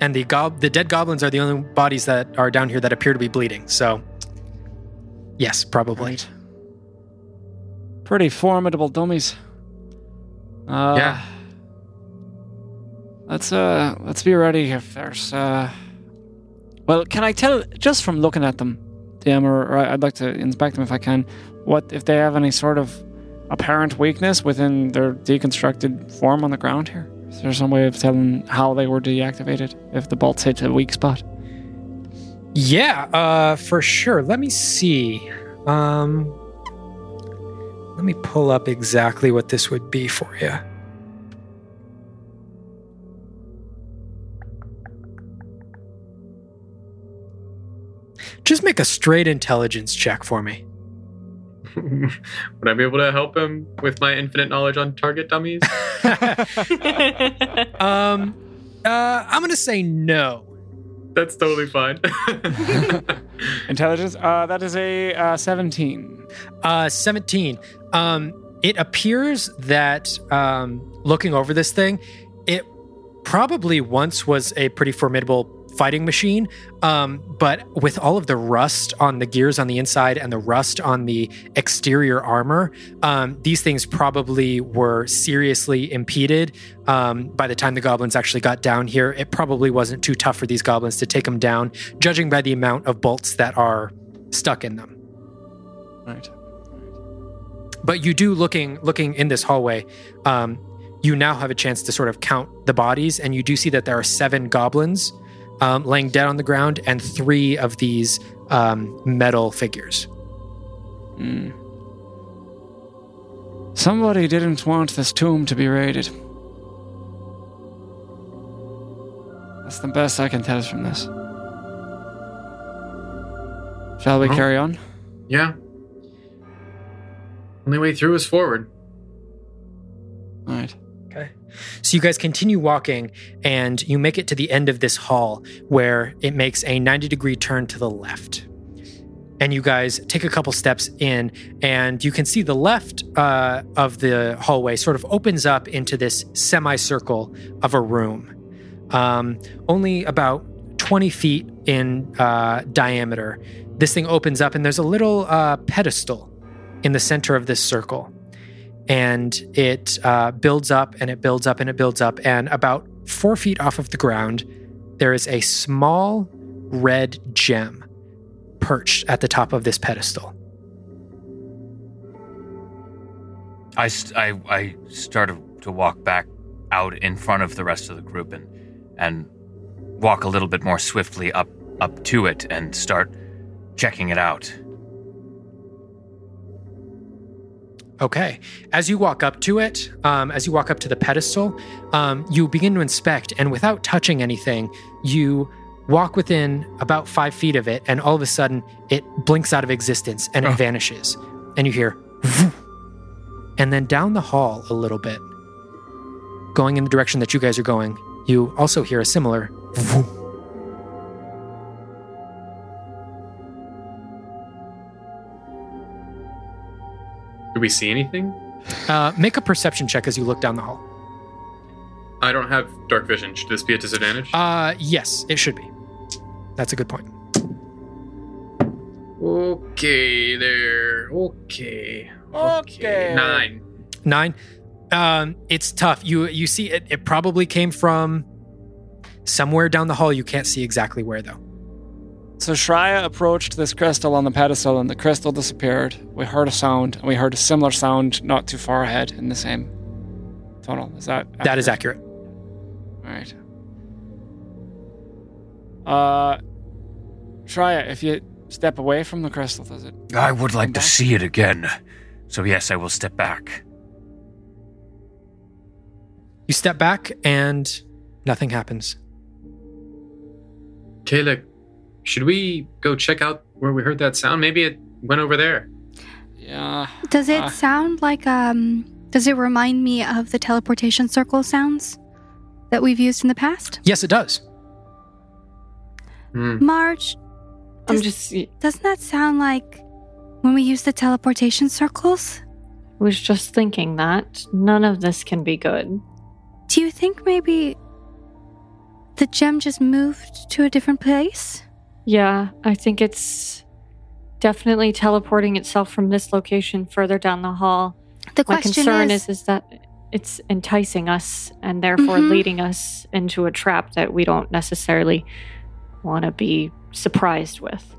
And the gob- the dead goblins are the only bodies that are down here that appear to be bleeding. So, yes, probably. Right. Pretty formidable dummies. Uh, Yeah. Let's uh let's be ready if there's uh Well, can I tell just from looking at them, DM, or, or I'd like to inspect them if I can, what if they have any sort of apparent weakness within their deconstructed form on the ground here? Is there some way of telling how they were deactivated if the bolts hit a weak spot? Yeah, uh, for sure. Let me see. Um, Let me pull up exactly what this would be for you. Just make a straight intelligence check for me. Would I be able to help him with my infinite knowledge on target dummies? um, uh, I'm gonna say no. That's totally fine. Intelligence. Uh, that is a uh, 17. Uh, 17. Um, it appears that um, looking over this thing, it probably once was a pretty formidable fighting machine. Um, but with all of the rust on the gears on the inside and the rust on the exterior armor, um, these things probably were seriously impeded. Um, by the time the goblins actually got down here, it probably wasn't too tough for these goblins to take them down, judging by the amount of bolts that are stuck in them. Right. But you do looking looking in this hallway. Um, you now have a chance to sort of count the bodies, and you do see that there are seven goblins um, laying dead on the ground and three of these um, metal figures. Hmm. Somebody didn't want this tomb to be raided. That's the best I can tell from this. Shall we Well. carry on? yeah. Only way through is forward. All right. Okay. So you guys continue walking and you make it to the end of this hall where it makes a 90 degree turn to the left. And you guys take a couple steps in, and you can see the left uh, of the hallway sort of opens up into this semicircle of a room, um, only about 20 feet in uh, diameter. This thing opens up, and there's a little uh, pedestal in the center of this circle and it uh, builds up and it builds up and it builds up. And about four feet off of the ground, there is a small red gem perched at the top of this pedestal. I, I, I started to walk back out in front of the rest of the group and, and walk a little bit more swiftly up, up to it and start checking it out. Okay. As you walk up to it, um, as you walk up to the pedestal, um, you begin to inspect, and without touching anything, you walk within about five feet of it, and all of a sudden, it blinks out of existence and it Oh. vanishes. And you hear, and then down the hall a little bit, going in the direction that you guys are going, you also hear a similar. Do we see anything? Uh, make a perception check as you look down the hall. I don't have dark vision. Should this be a disadvantage? Uh, yes, it should be. That's a good point. okay, there. Okay. Okay. Nine. Nine. Um, it's tough. You you see it. It probably came from somewhere down the hall. You can't see exactly where though. So Shreya approached this crystal on the pedestal, and the crystal disappeared. We heard a sound, and we heard a similar sound not too far ahead in the same tunnel. Is that That is accurate. All right. Uh, Shreya, if you step away from the crystal, does it? I would like to see it again. So, yes, I will step back. You step back and nothing happens. Kayla, should we go check out where we heard that sound? Maybe it went over there. Yeah. Does it Uh. sound like um does it remind me of the teleportation circle sounds that we've used in the past? Yes, it does. Hmm. Marge, I'm Does- just I doesn't that sound like when we use the teleportation circles? I was just thinking that none of this can be good. Do you think maybe the gem just moved to a different place? Yeah, I think it's definitely teleporting itself from this location further down the hall. The My question concern is, is is that it's enticing us and therefore Mhm. leading us into a trap that we don't necessarily want to be surprised with.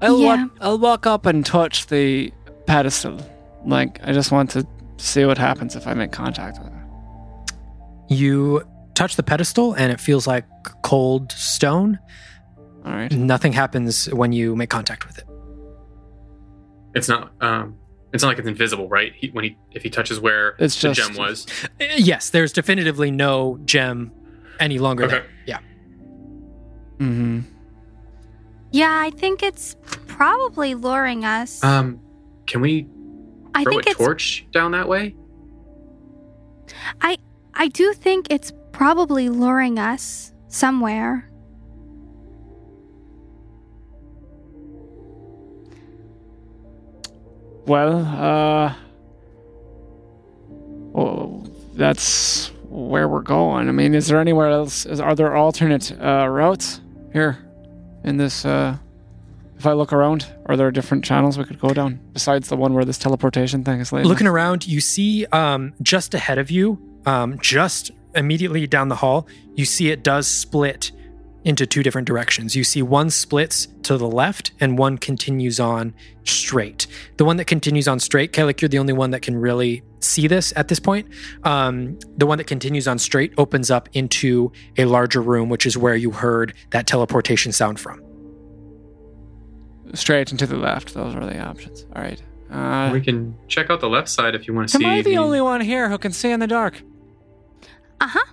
I'll Yeah. walk. I'll walk up and touch the pedestal. Like I just want to see what happens if I make contact with it. You touch the pedestal and it feels like cold stone. All right. Nothing happens when you make contact with it. It's not. Um, It's not like it's invisible, right? He, when he if he touches where It's the just- gem was. Uh, Yes, there's definitively no gem any longer. Okay. There. Yeah. Mm-hmm. Yeah, I think it's probably luring us. Um, can we I throw think a torch down that way? I I do think it's probably luring us somewhere. Well, uh, well, that's where we're going. I mean, is there anywhere else? Is, are there alternate uh, routes here in this? Uh, if I look around, are there different channels we could go down besides the one where this teleportation thing is laid? Looking around, you see um, just ahead of you, um, just immediately down the hall, you see it does split into two different directions. You see one splits to the left and one continues on straight. The one that continues on straight, Kalik, you're the only one that can really see this at this point. Um, the one that continues on straight opens up into a larger room, which is where you heard that teleportation sound from. straight and to the left. Those are the options. All right. Uh, we can check out the left side if you want to see. am see. I the only one here who can see in the dark? Uh huh.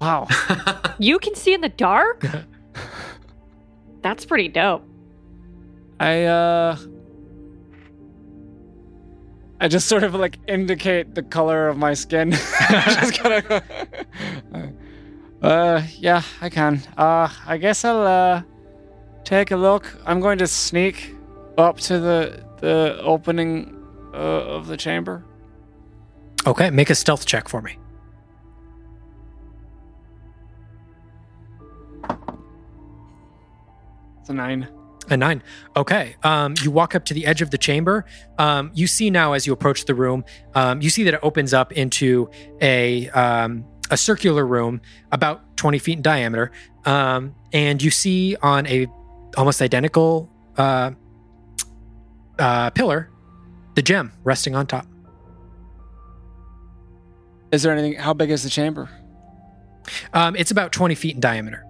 Wow. You can see in the dark? That's pretty dope. I uh I just sort of like indicate the color of my skin. just kind of Uh yeah, I can. Uh I guess I'll uh take a look. I'm going to sneak up to the the opening uh, of the chamber. Okay, make a stealth check for me. It's a 9. A nine. Okay. Um, you walk up to the edge of the chamber. Um, you see now as you approach the room, um, you see that it opens up into a um, a circular room about twenty feet in diameter, um, and you see on a almost identical uh, uh, pillar the gem resting on top. Is there anything how big is the chamber? Um, it's about twenty feet in diameter.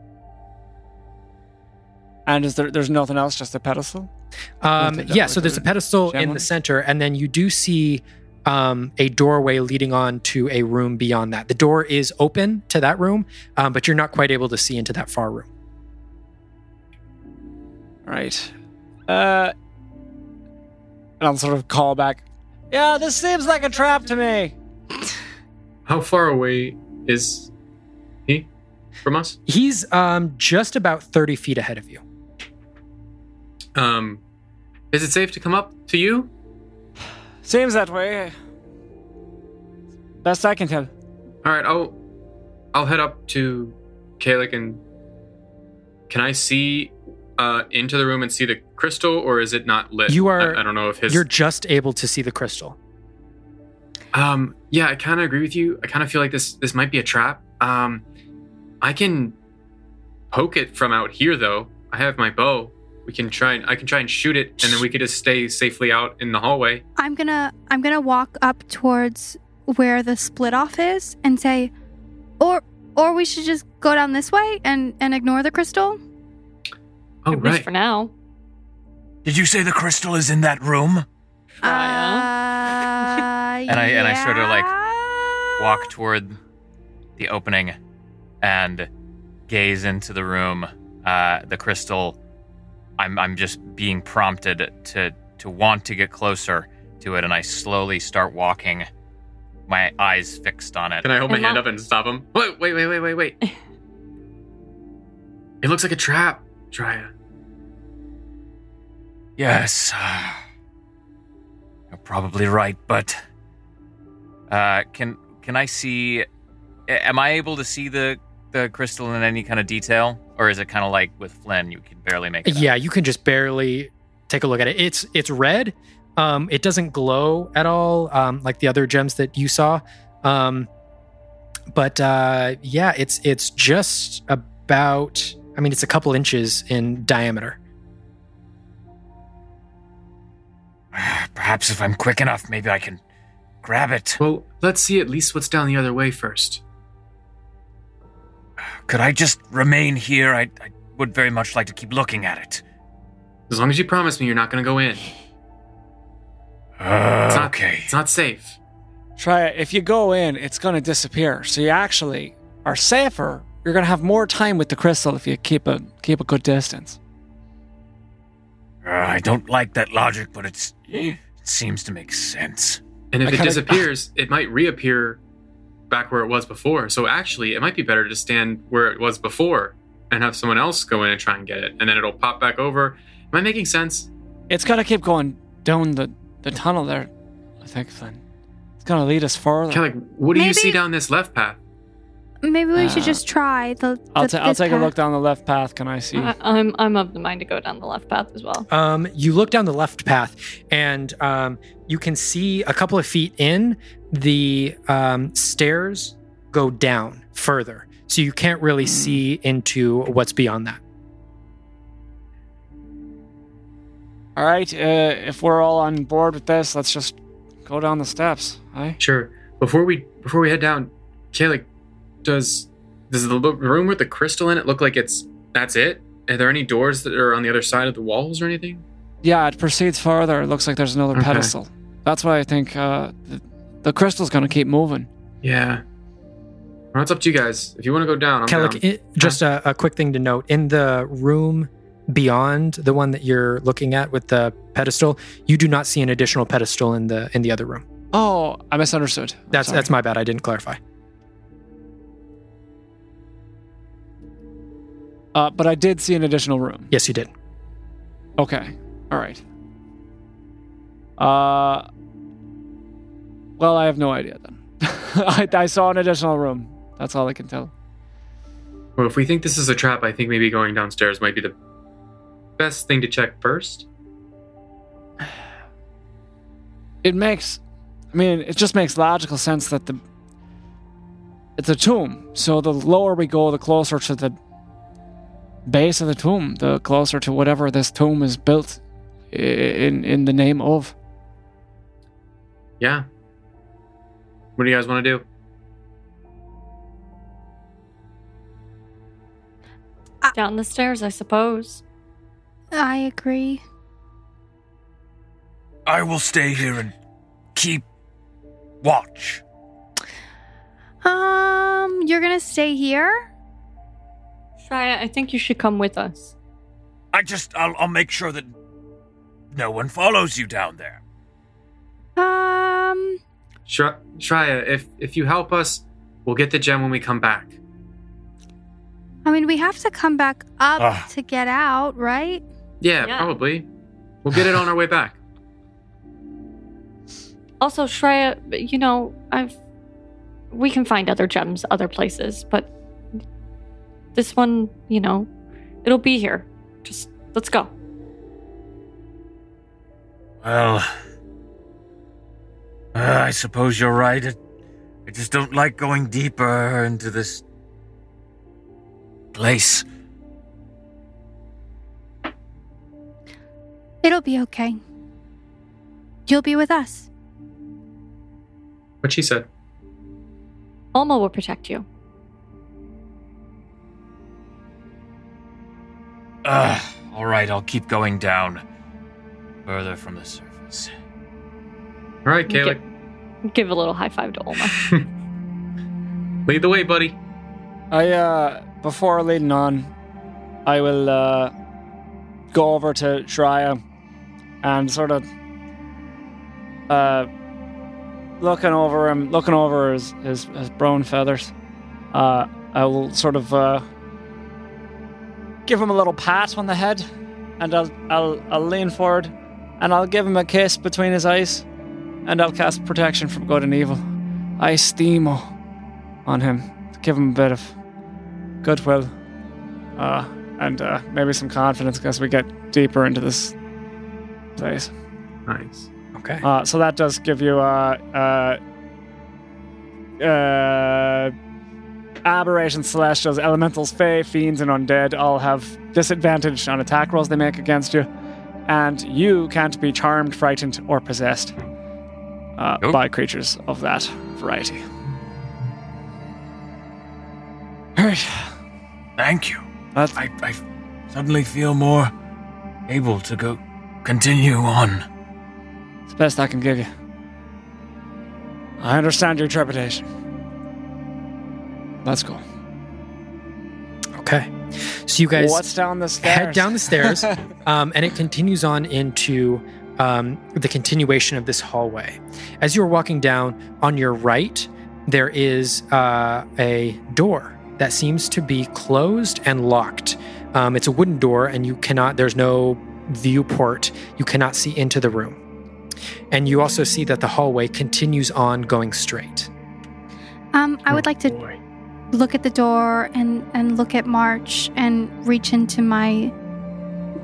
And is there there's nothing else just a pedestal? Um, the- yeah, so there's a pedestal gem in one? the center, and then you do see um, a doorway leading on to a room beyond that. The door is open to that room, um, but you're not quite able to see into that far room. Right. Uh and I'll sort of call back. Yeah, this seems like a trap to me. How far away is he from us? He's um, just about 30 feet ahead of you. Um, is it safe to come up to you? Seems that way. Best I can tell. All right, I'll I'll head up to Kalik and can I see uh, into the room and see the crystal, or is it not lit? You are- I, I don't know if his. You're just able to see the crystal. Um, yeah, I kind of agree with you. I kind of feel like this this might be a trap. Um, I can poke it from out here though. I have my bow. We can try and I can try and shoot it, and then we could just stay safely out in the hallway. I'm gonna I'm gonna walk up towards where the split off is and say, or or we should just go down this way and and ignore the crystal. Oh At least right. for now. Did you say the crystal is in that room? Uh, And I- and I sorta, like. Walk toward the opening and gaze into the room. Uh, the crystal. I'm I'm just being prompted to to want to get closer to it, and I slowly start walking, my eyes fixed on it. Can I hold my hand up and stop him? Wait, wait, wait, wait, wait, wait. it looks like a trap, Dryad. Yes. You're probably right, but uh, can can I see? Am I able to see the the crystal in any kind of detail, or is it kind of like with Flynn? You can barely make it. out? Yeah, you can just barely take a look at it. It's it's red. Um, it doesn't glow at all, um, like the other gems that you saw. Um, but uh, yeah, it's it's just about. I mean, it's a couple inches in diameter. Perhaps if I'm quick enough, maybe I can grab it. Well, let's see at least what's down the other way first. Could I just remain here? I, I would very much like to keep looking at it. As long as you promise me you're not going to go in. Uh, It's not okay. It's not safe. Try it. If you go in, it's going to disappear. So you actually are safer. You're going to have more time with the crystal if you keep a keep a good distance. Uh, I don't like that logic, but it's it seems to make sense. And if I it kinda- disappears, it might reappear back where it was before. So actually, it might be better to stand where it was before and have someone else go in and try and get it, and then it'll pop back over. Am I making sense? It's going to keep going down the, the tunnel there, I think, Flynn. It's going to lead us further. Kelly, what do you see down this left path? Maybe we Uh, should just try the. I'll, the ta- I'll this take a path. look down the left path. Can I see? I, I'm I'm of the mind to go down the left path as well. Um, you look down the left path, and um, you can see a couple of feet in the um, stairs go down further, so you can't really see into what's beyond that. all right. Uh, if we're all on board with this, let's just go down the steps. Aye? Sure. Before we before we head down, Kayla, does does the room with the crystal in it look like it's that's it? Are there any doors that are on the other side of the walls or anything? Yeah, it proceeds further. It looks like there's another Okay. pedestal. That's why I think uh, the, the crystal's going to keep moving. Yeah. Well, it's up to you guys. If you want to go down, I'm down. Kellic, it, just a, a quick thing to note in the room beyond the one that you're looking at with the pedestal, you do not see an additional pedestal in the in the other room. Oh, I misunderstood. I'm That's sorry. that's my bad. I didn't clarify. Uh, but I did see an additional room. Yes, you did. Okay. All right. Uh. Well, I have no idea then. I, I saw an additional room. That's all I can tell. Well, if we think this is a trap, I think maybe going downstairs might be the best thing to check first. It makes. I mean, it just makes logical sense that the. It's a tomb, so the lower we go, the closer to the base of the tomb, the closer to whatever this tomb is built in in the name of. Yeah. What do you guys want to do? Down the stairs, I suppose. I agree. I will stay here and keep watch. Um, you're gonna stay here? Shreya, I think you should come with us. I just I'll, I'll make sure that no one follows you down there. Um, Sh- Shreya, if if you help us, we'll get the gem when we come back. I mean, we have to come back up Ah. to get out, right? Yeah, Yeah. probably. We'll get it on our way back. Also, Shreya, you know, I've we can find other gems other places, but this one, you know, it'll be here. Just let's go. Well, uh, I suppose you're right. I, I just don't like going deeper into this place. It'll be okay. You'll be with us. What she said. Olma will protect you. Ugh. All right, I'll keep going down further from the surface. All right, Give- Give a little high five to Olma. Lead the way, buddy. I uh before leading on, I will uh go over to Shreya and sort of uh looking over him looking over his his, his brown feathers. Uh I will sort of uh give him a little pat on the head and I'll I'll I'll lean forward and I'll give him a kiss between his eyes and I'll cast protection from good and evil. I steamo on him to give him a bit of goodwill uh, and uh, maybe some confidence as we get deeper into this place. Nice. Okay. Uh, so that does give you uh, uh, uh, aberrations, celestials, elementals, fae, fiends, and undead all have disadvantage on attack rolls they make against you, and you can't be charmed, frightened, or possessed uh, Nope. by creatures of that variety. All right, Thank you. that's I, I suddenly feel more able to go continue on. It's the best I can give you. I understand your trepidation. Let's go. Okay. So you guys What's down the stairs? head down the stairs, um, and it continues on into um, the continuation of this hallway. As you are walking down, on your right, there is uh, a door that seems to be closed and locked. Um, it's a wooden door, and you cannot. There's no viewport. You cannot see into the room. And you also see that the hallway continues on going straight. Um, I would Oh, like to boy. Look at the door and and look at March and reach into my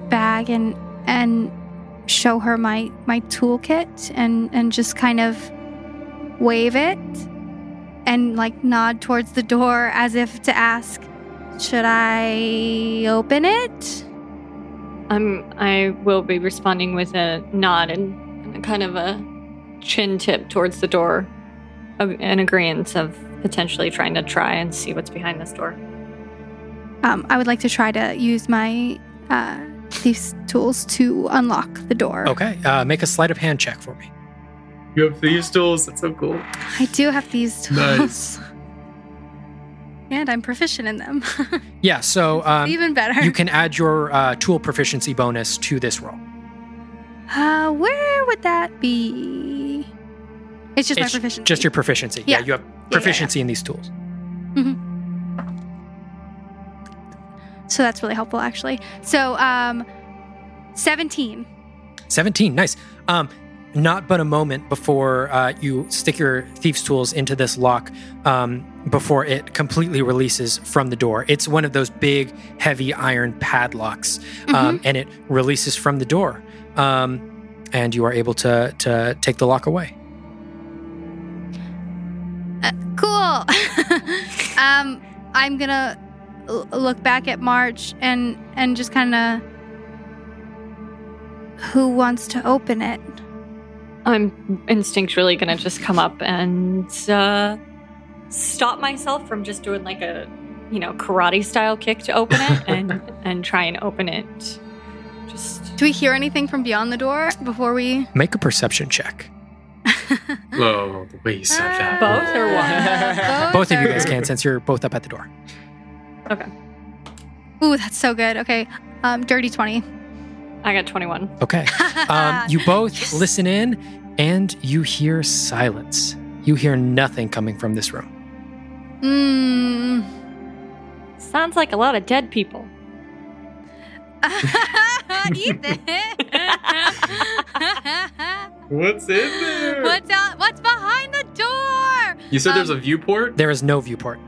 bag and and show her my my toolkit and and just kind of wave it and like nod towards the door as if to ask should I open it? I'm. I will be responding with a nod and, kind of a chin tip towards the door, an agreement of potentially trying to try and see what's behind this door. Um, I would like to try to use my uh, these tools to unlock the door. Okay. Uh, make a sleight of hand check for me. You have these tools. That's so cool. I do have these tools. Nice. and I'm proficient in them. Yeah. So um, Even better. you can add your uh, tool proficiency bonus to this roll. Uh, where would that be? It's just It's my proficiency. Just your proficiency. Yeah, Yeah. you have yeah, proficiency in these tools. So that's really helpful, actually. So, um, 17. 17. Nice. Um, not but a moment before uh, you stick your thief's tools into this lock um, before it completely releases from the door. It's one of those big, heavy iron padlocks, um, and it releases from the door. Um, and you are able to to take the lock away. Cool. um, I'm gonna l- look back at March and and just kind of. Who wants to open it? I'm instinctually gonna just come up and uh, stop myself from just doing like a, you know, karate style kick to open it and and try and open it. Just Do we hear anything from beyond the door before we? Make a perception check. Oh, the way you said that. Both or one? Both of you guys can, since you're both up at the door. Okay. Ooh, that's so good. Okay, um, dirty twenty. I got 21. Okay. Um, you both Yes. listen in, and you hear silence. You hear nothing coming from this room. Hmm. Sounds like a lot of dead people. Ethan. What's in there? what's out, What's behind the door? You said there's Um, a viewport? There is no viewport.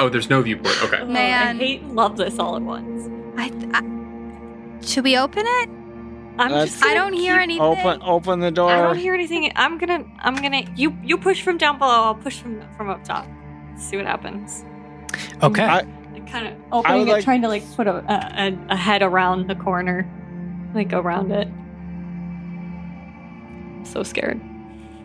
Oh, there's no viewport. Okay. Oh, Man. I hate and love this all at once. I, I should we open it? I'm Let's- just. I don't hear anything. Open, open the door. I don't hear anything. I'm gonna. I'm gonna. You. You push from down below. I'll push from from up top. See what happens. Okay. I- kind of opening it, like- trying to like put a, a a head around the corner, like around it. So scared.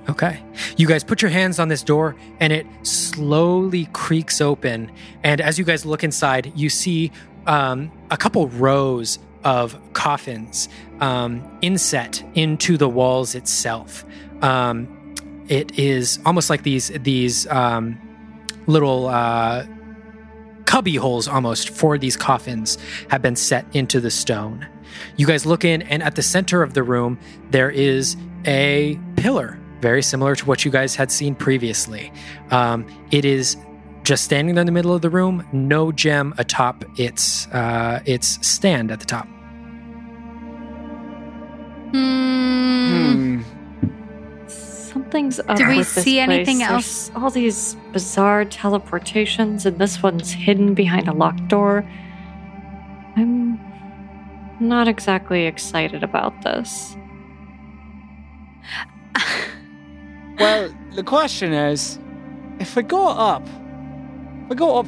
Okay. You guys put your hands on this door and it slowly creaks open. And as you guys look inside, you see um, a couple rows of coffins um, inset into the walls itself. Um, it is almost like these these um, little uh, cubby holes almost for these coffins have been set into the stone. You guys look in, and at the center of the room, there is a pillar, very similar to what you guys had seen previously. Um, it is just standing there in the middle of the room, no gem atop its uh, its stand at the top. Hmm. Hmm. Something's up. Do we with this see anything place. else? There's all these bizarre teleportations, and this one's hidden behind a locked door. I'm not exactly excited about this. Well, the question is, if we go up, if we go up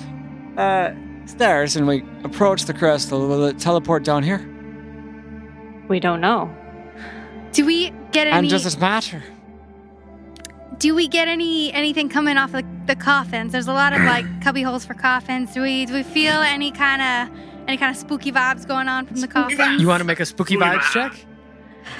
uh, stairs and we approach the crystal, will it teleport down here? We don't know. Do we get any? And does it matter? do we get any anything coming off the, the coffins? There's a lot of like cubby holes for coffins. Do we do we feel any kind of any kind of spooky vibes going on from the coffins? You want to make a spooky Spooky vibes vibe. check?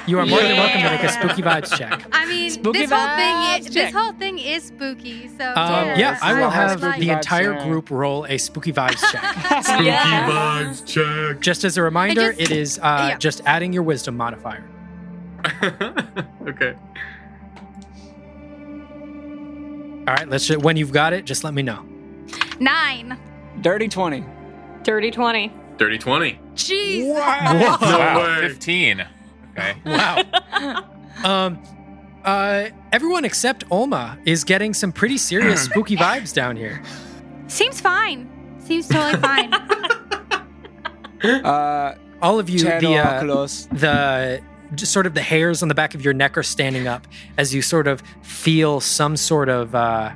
You are more than welcome to make a spooky vibes check. I mean, Spooky this whole vibes thing, is, check. this whole thing is spooky. So Um, yeah, I will have spooky the entire check. group roll a spooky vibes check. Spooky Yeah. vibes check. just as a reminder, just- it is uh, yeah. just adding your wisdom modifier. okay. All right, let's. Just, when you've got it, just let me know. nine. Dirty 20. Dirty 20. Dirty 20. Jeez. No wow, way. 15. Okay. Wow. um, uh, everyone except Olma is getting some pretty serious spooky vibes down here. Seems fine. Seems totally fine. Uh, All of you, the uh, the just sort of the hairs on the back of your neck are standing up as you sort of feel some sort of uh,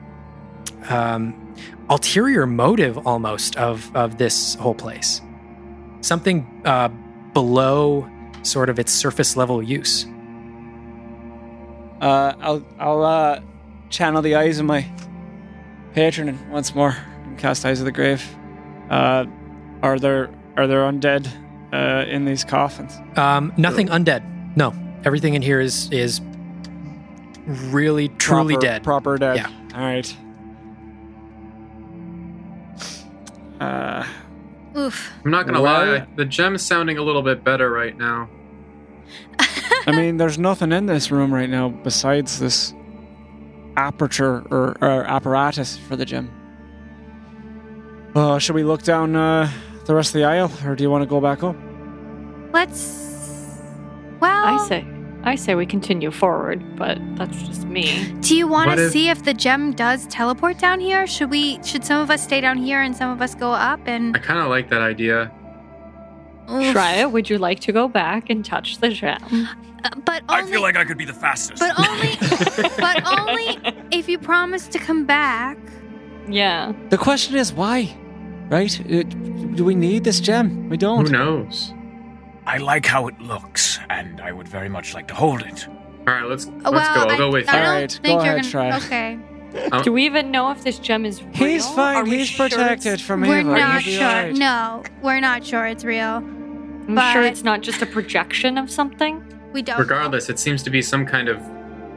um, ulterior motive almost of of this whole place. Something uh, below sort of its surface level use. Uh, I'll I'll uh, channel the eyes of my patron once more and cast Eyes of the Grave. Uh, are there are there undead uh, in these coffins? Um, nothing undead. No, everything in here is is really truly Proper- dead. Proper dead. Yeah. All right. Uh, Oof. I'm not gonna Well- lie, the gem's sounding a little bit better right now. I mean, there's nothing in this room right now besides this aperture or, or apparatus for the gym. Uh, should we look down uh, the rest of the aisle, or do you want to go back up? Let's. Well, I say. I say we continue forward, but that's just me. do you want to if- see if the gem does teleport down here? Should we? Should some of us stay down here and some of us go up? And I kind of like that idea. Oof. Shreya, would you like to go back and touch the gem? Uh, but I feel like I could be the fastest. but only, but only if you promise to come back. Yeah. The question is why, right? Uh, do we need this gem? We don't. Who knows? I like how it looks, and I would very much like to hold it. All right, let's let's well, go. I'll I, go with I you. don't Alright, think go you're ahead, gonna. try. Okay, uh, Do we even know if this gem is real? He's fine. we He's sure protected from we're evil. not He'll sure. alright. No, we're not sure it's real. I'm but- sure it's not just a projection of something. We don't. know. Regardless, it seems to be some kind of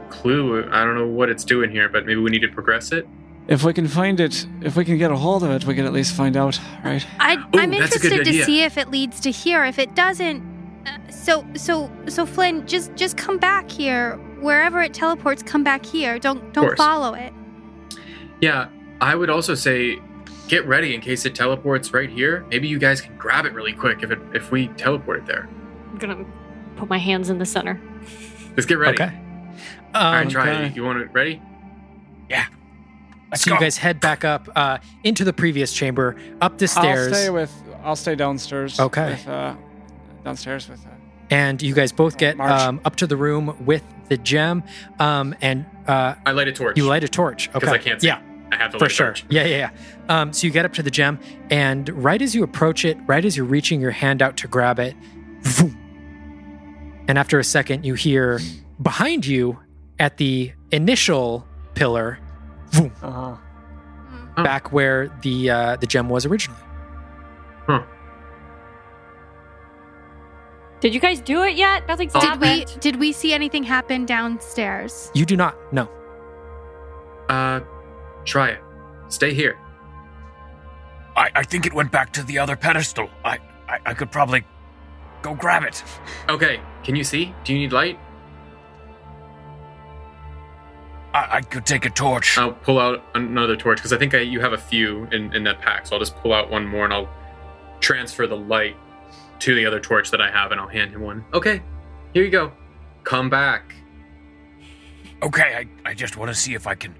clue. I don't know what it's doing here, but maybe we need to progress it. If we can find it, if we can get a hold of it, we can at least find out, right? I, Ooh, I'm that's a good interested to see if it leads to here. If it doesn't, uh, so so so Flynn, just just come back here. Wherever it teleports, come back here. Don't don't follow it. Yeah, I would also say get ready in case it teleports right here. Maybe you guys can grab it really quick if it if we teleport it there. I'm gonna put my hands in the center. Just get ready. Okay. All right, Um, try okay. it. You want it ready? Let's so go. you guys head back up uh, into the previous chamber, up the stairs. I'll stay with. I'll stay downstairs. Okay. With, uh, downstairs with. Uh, and you guys both get um, up to the room with the gem, um, and uh, I light a torch. you light a torch. Okay, because I can't see. Yeah, I have to for sure. torch. Yeah, yeah, yeah. Um, so you get up to the gem, and right as you approach it, right as you're reaching your hand out to grab it, vroom. and after a second, you hear behind you at the initial pillar, vroom, uh-huh. Oh. back where the uh, the gem was originally. Did you guys do it yet? Nothing's Did we did we see anything happen downstairs? You do not No. Uh, try it. Stay here. I, I think it went back to the other pedestal. I, I, I could probably go grab it. Okay. Can you see? Do you need light? I, I could take a torch. I'll pull out another torch because I think I, you have a few in, in that pack. So I'll just pull out one more and I'll transfer the light to the other torch that I have and I'll hand him one. Okay, here you go. Come back. Okay, I, I just want to see if I can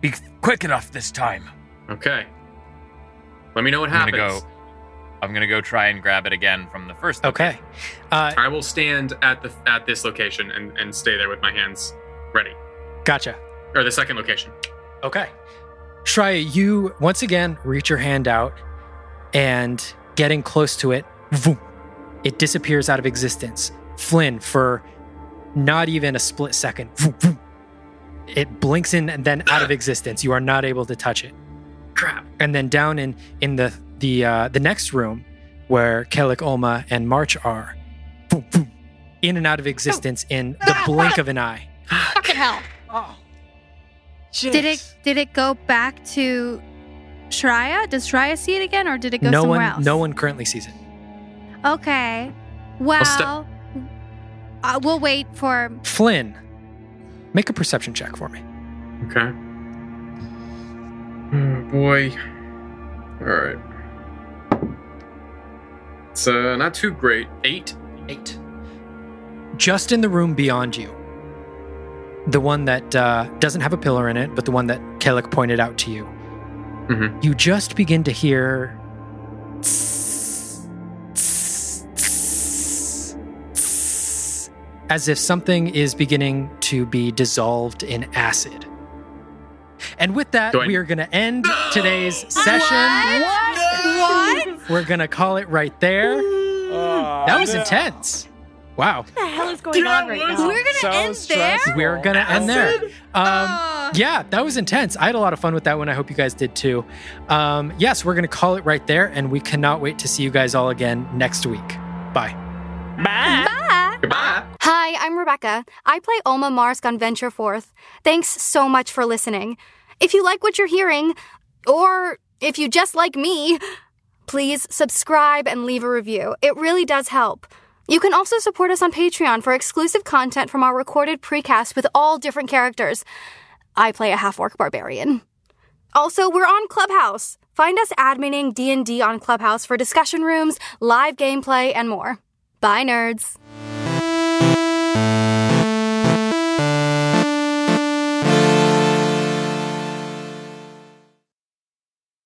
be quick enough this time. Okay. Let me know what I'm gonna happens. go. I'm gonna go try and grab it again from the first. Okay. Uh, I will stand at the at this location and, and stay there with my hands ready. Gotcha. Or the second location. Okay. Shreya, you once again reach your hand out and getting close to it, voom, it disappears out of existence. Flynn, for not even a split second, voom, voom, it blinks in and then out of existence. You are not able to touch it. Crap. And then down in in the the uh, the next room where Kelik, Olma, and March are, boom, boom, in and out of existence in the blink of an eye. Fucking hell. Oh. Did it did it go back to Shreya? Does Shreya see it again or did it go no somewhere one, else? no one currently sees it. Okay. Well, step- uh, we'll wait for. Flynn, make a perception check for me. Okay. Oh boy. All right. It's uh, not too great. Eight. Eight. Just in the room beyond you, the one that uh, doesn't have a pillar in it, but the one that Kellic pointed out to you, Mhm. you just begin to hear. As if something is beginning to be dissolved in acid. And with that, Do we are going to end today's session. What? We're going to call it right there. That was intense. Wow. What the hell is going on right now? We're gonna So end stressful. We're going to end there. Um, Uh, yeah, that was intense. I had a lot of fun with that one. I hope you guys did too. Um, yes, we're going to call it right there, and we cannot wait to see you guys all again next week. Bye. bye. Goodbye. Hi, I'm Rebecca. I play Oma Marsk on Venture Forth. Thanks so much for listening. If you like what you're hearing, or if you just like me, please subscribe and leave a review. It really does help. You can also support us on Patreon for exclusive content from our recorded precast with all different characters. I play a half-orc barbarian. Also, we're on Clubhouse. Find us adminning D&D on Clubhouse for discussion rooms, live gameplay, and more. Bye, nerds.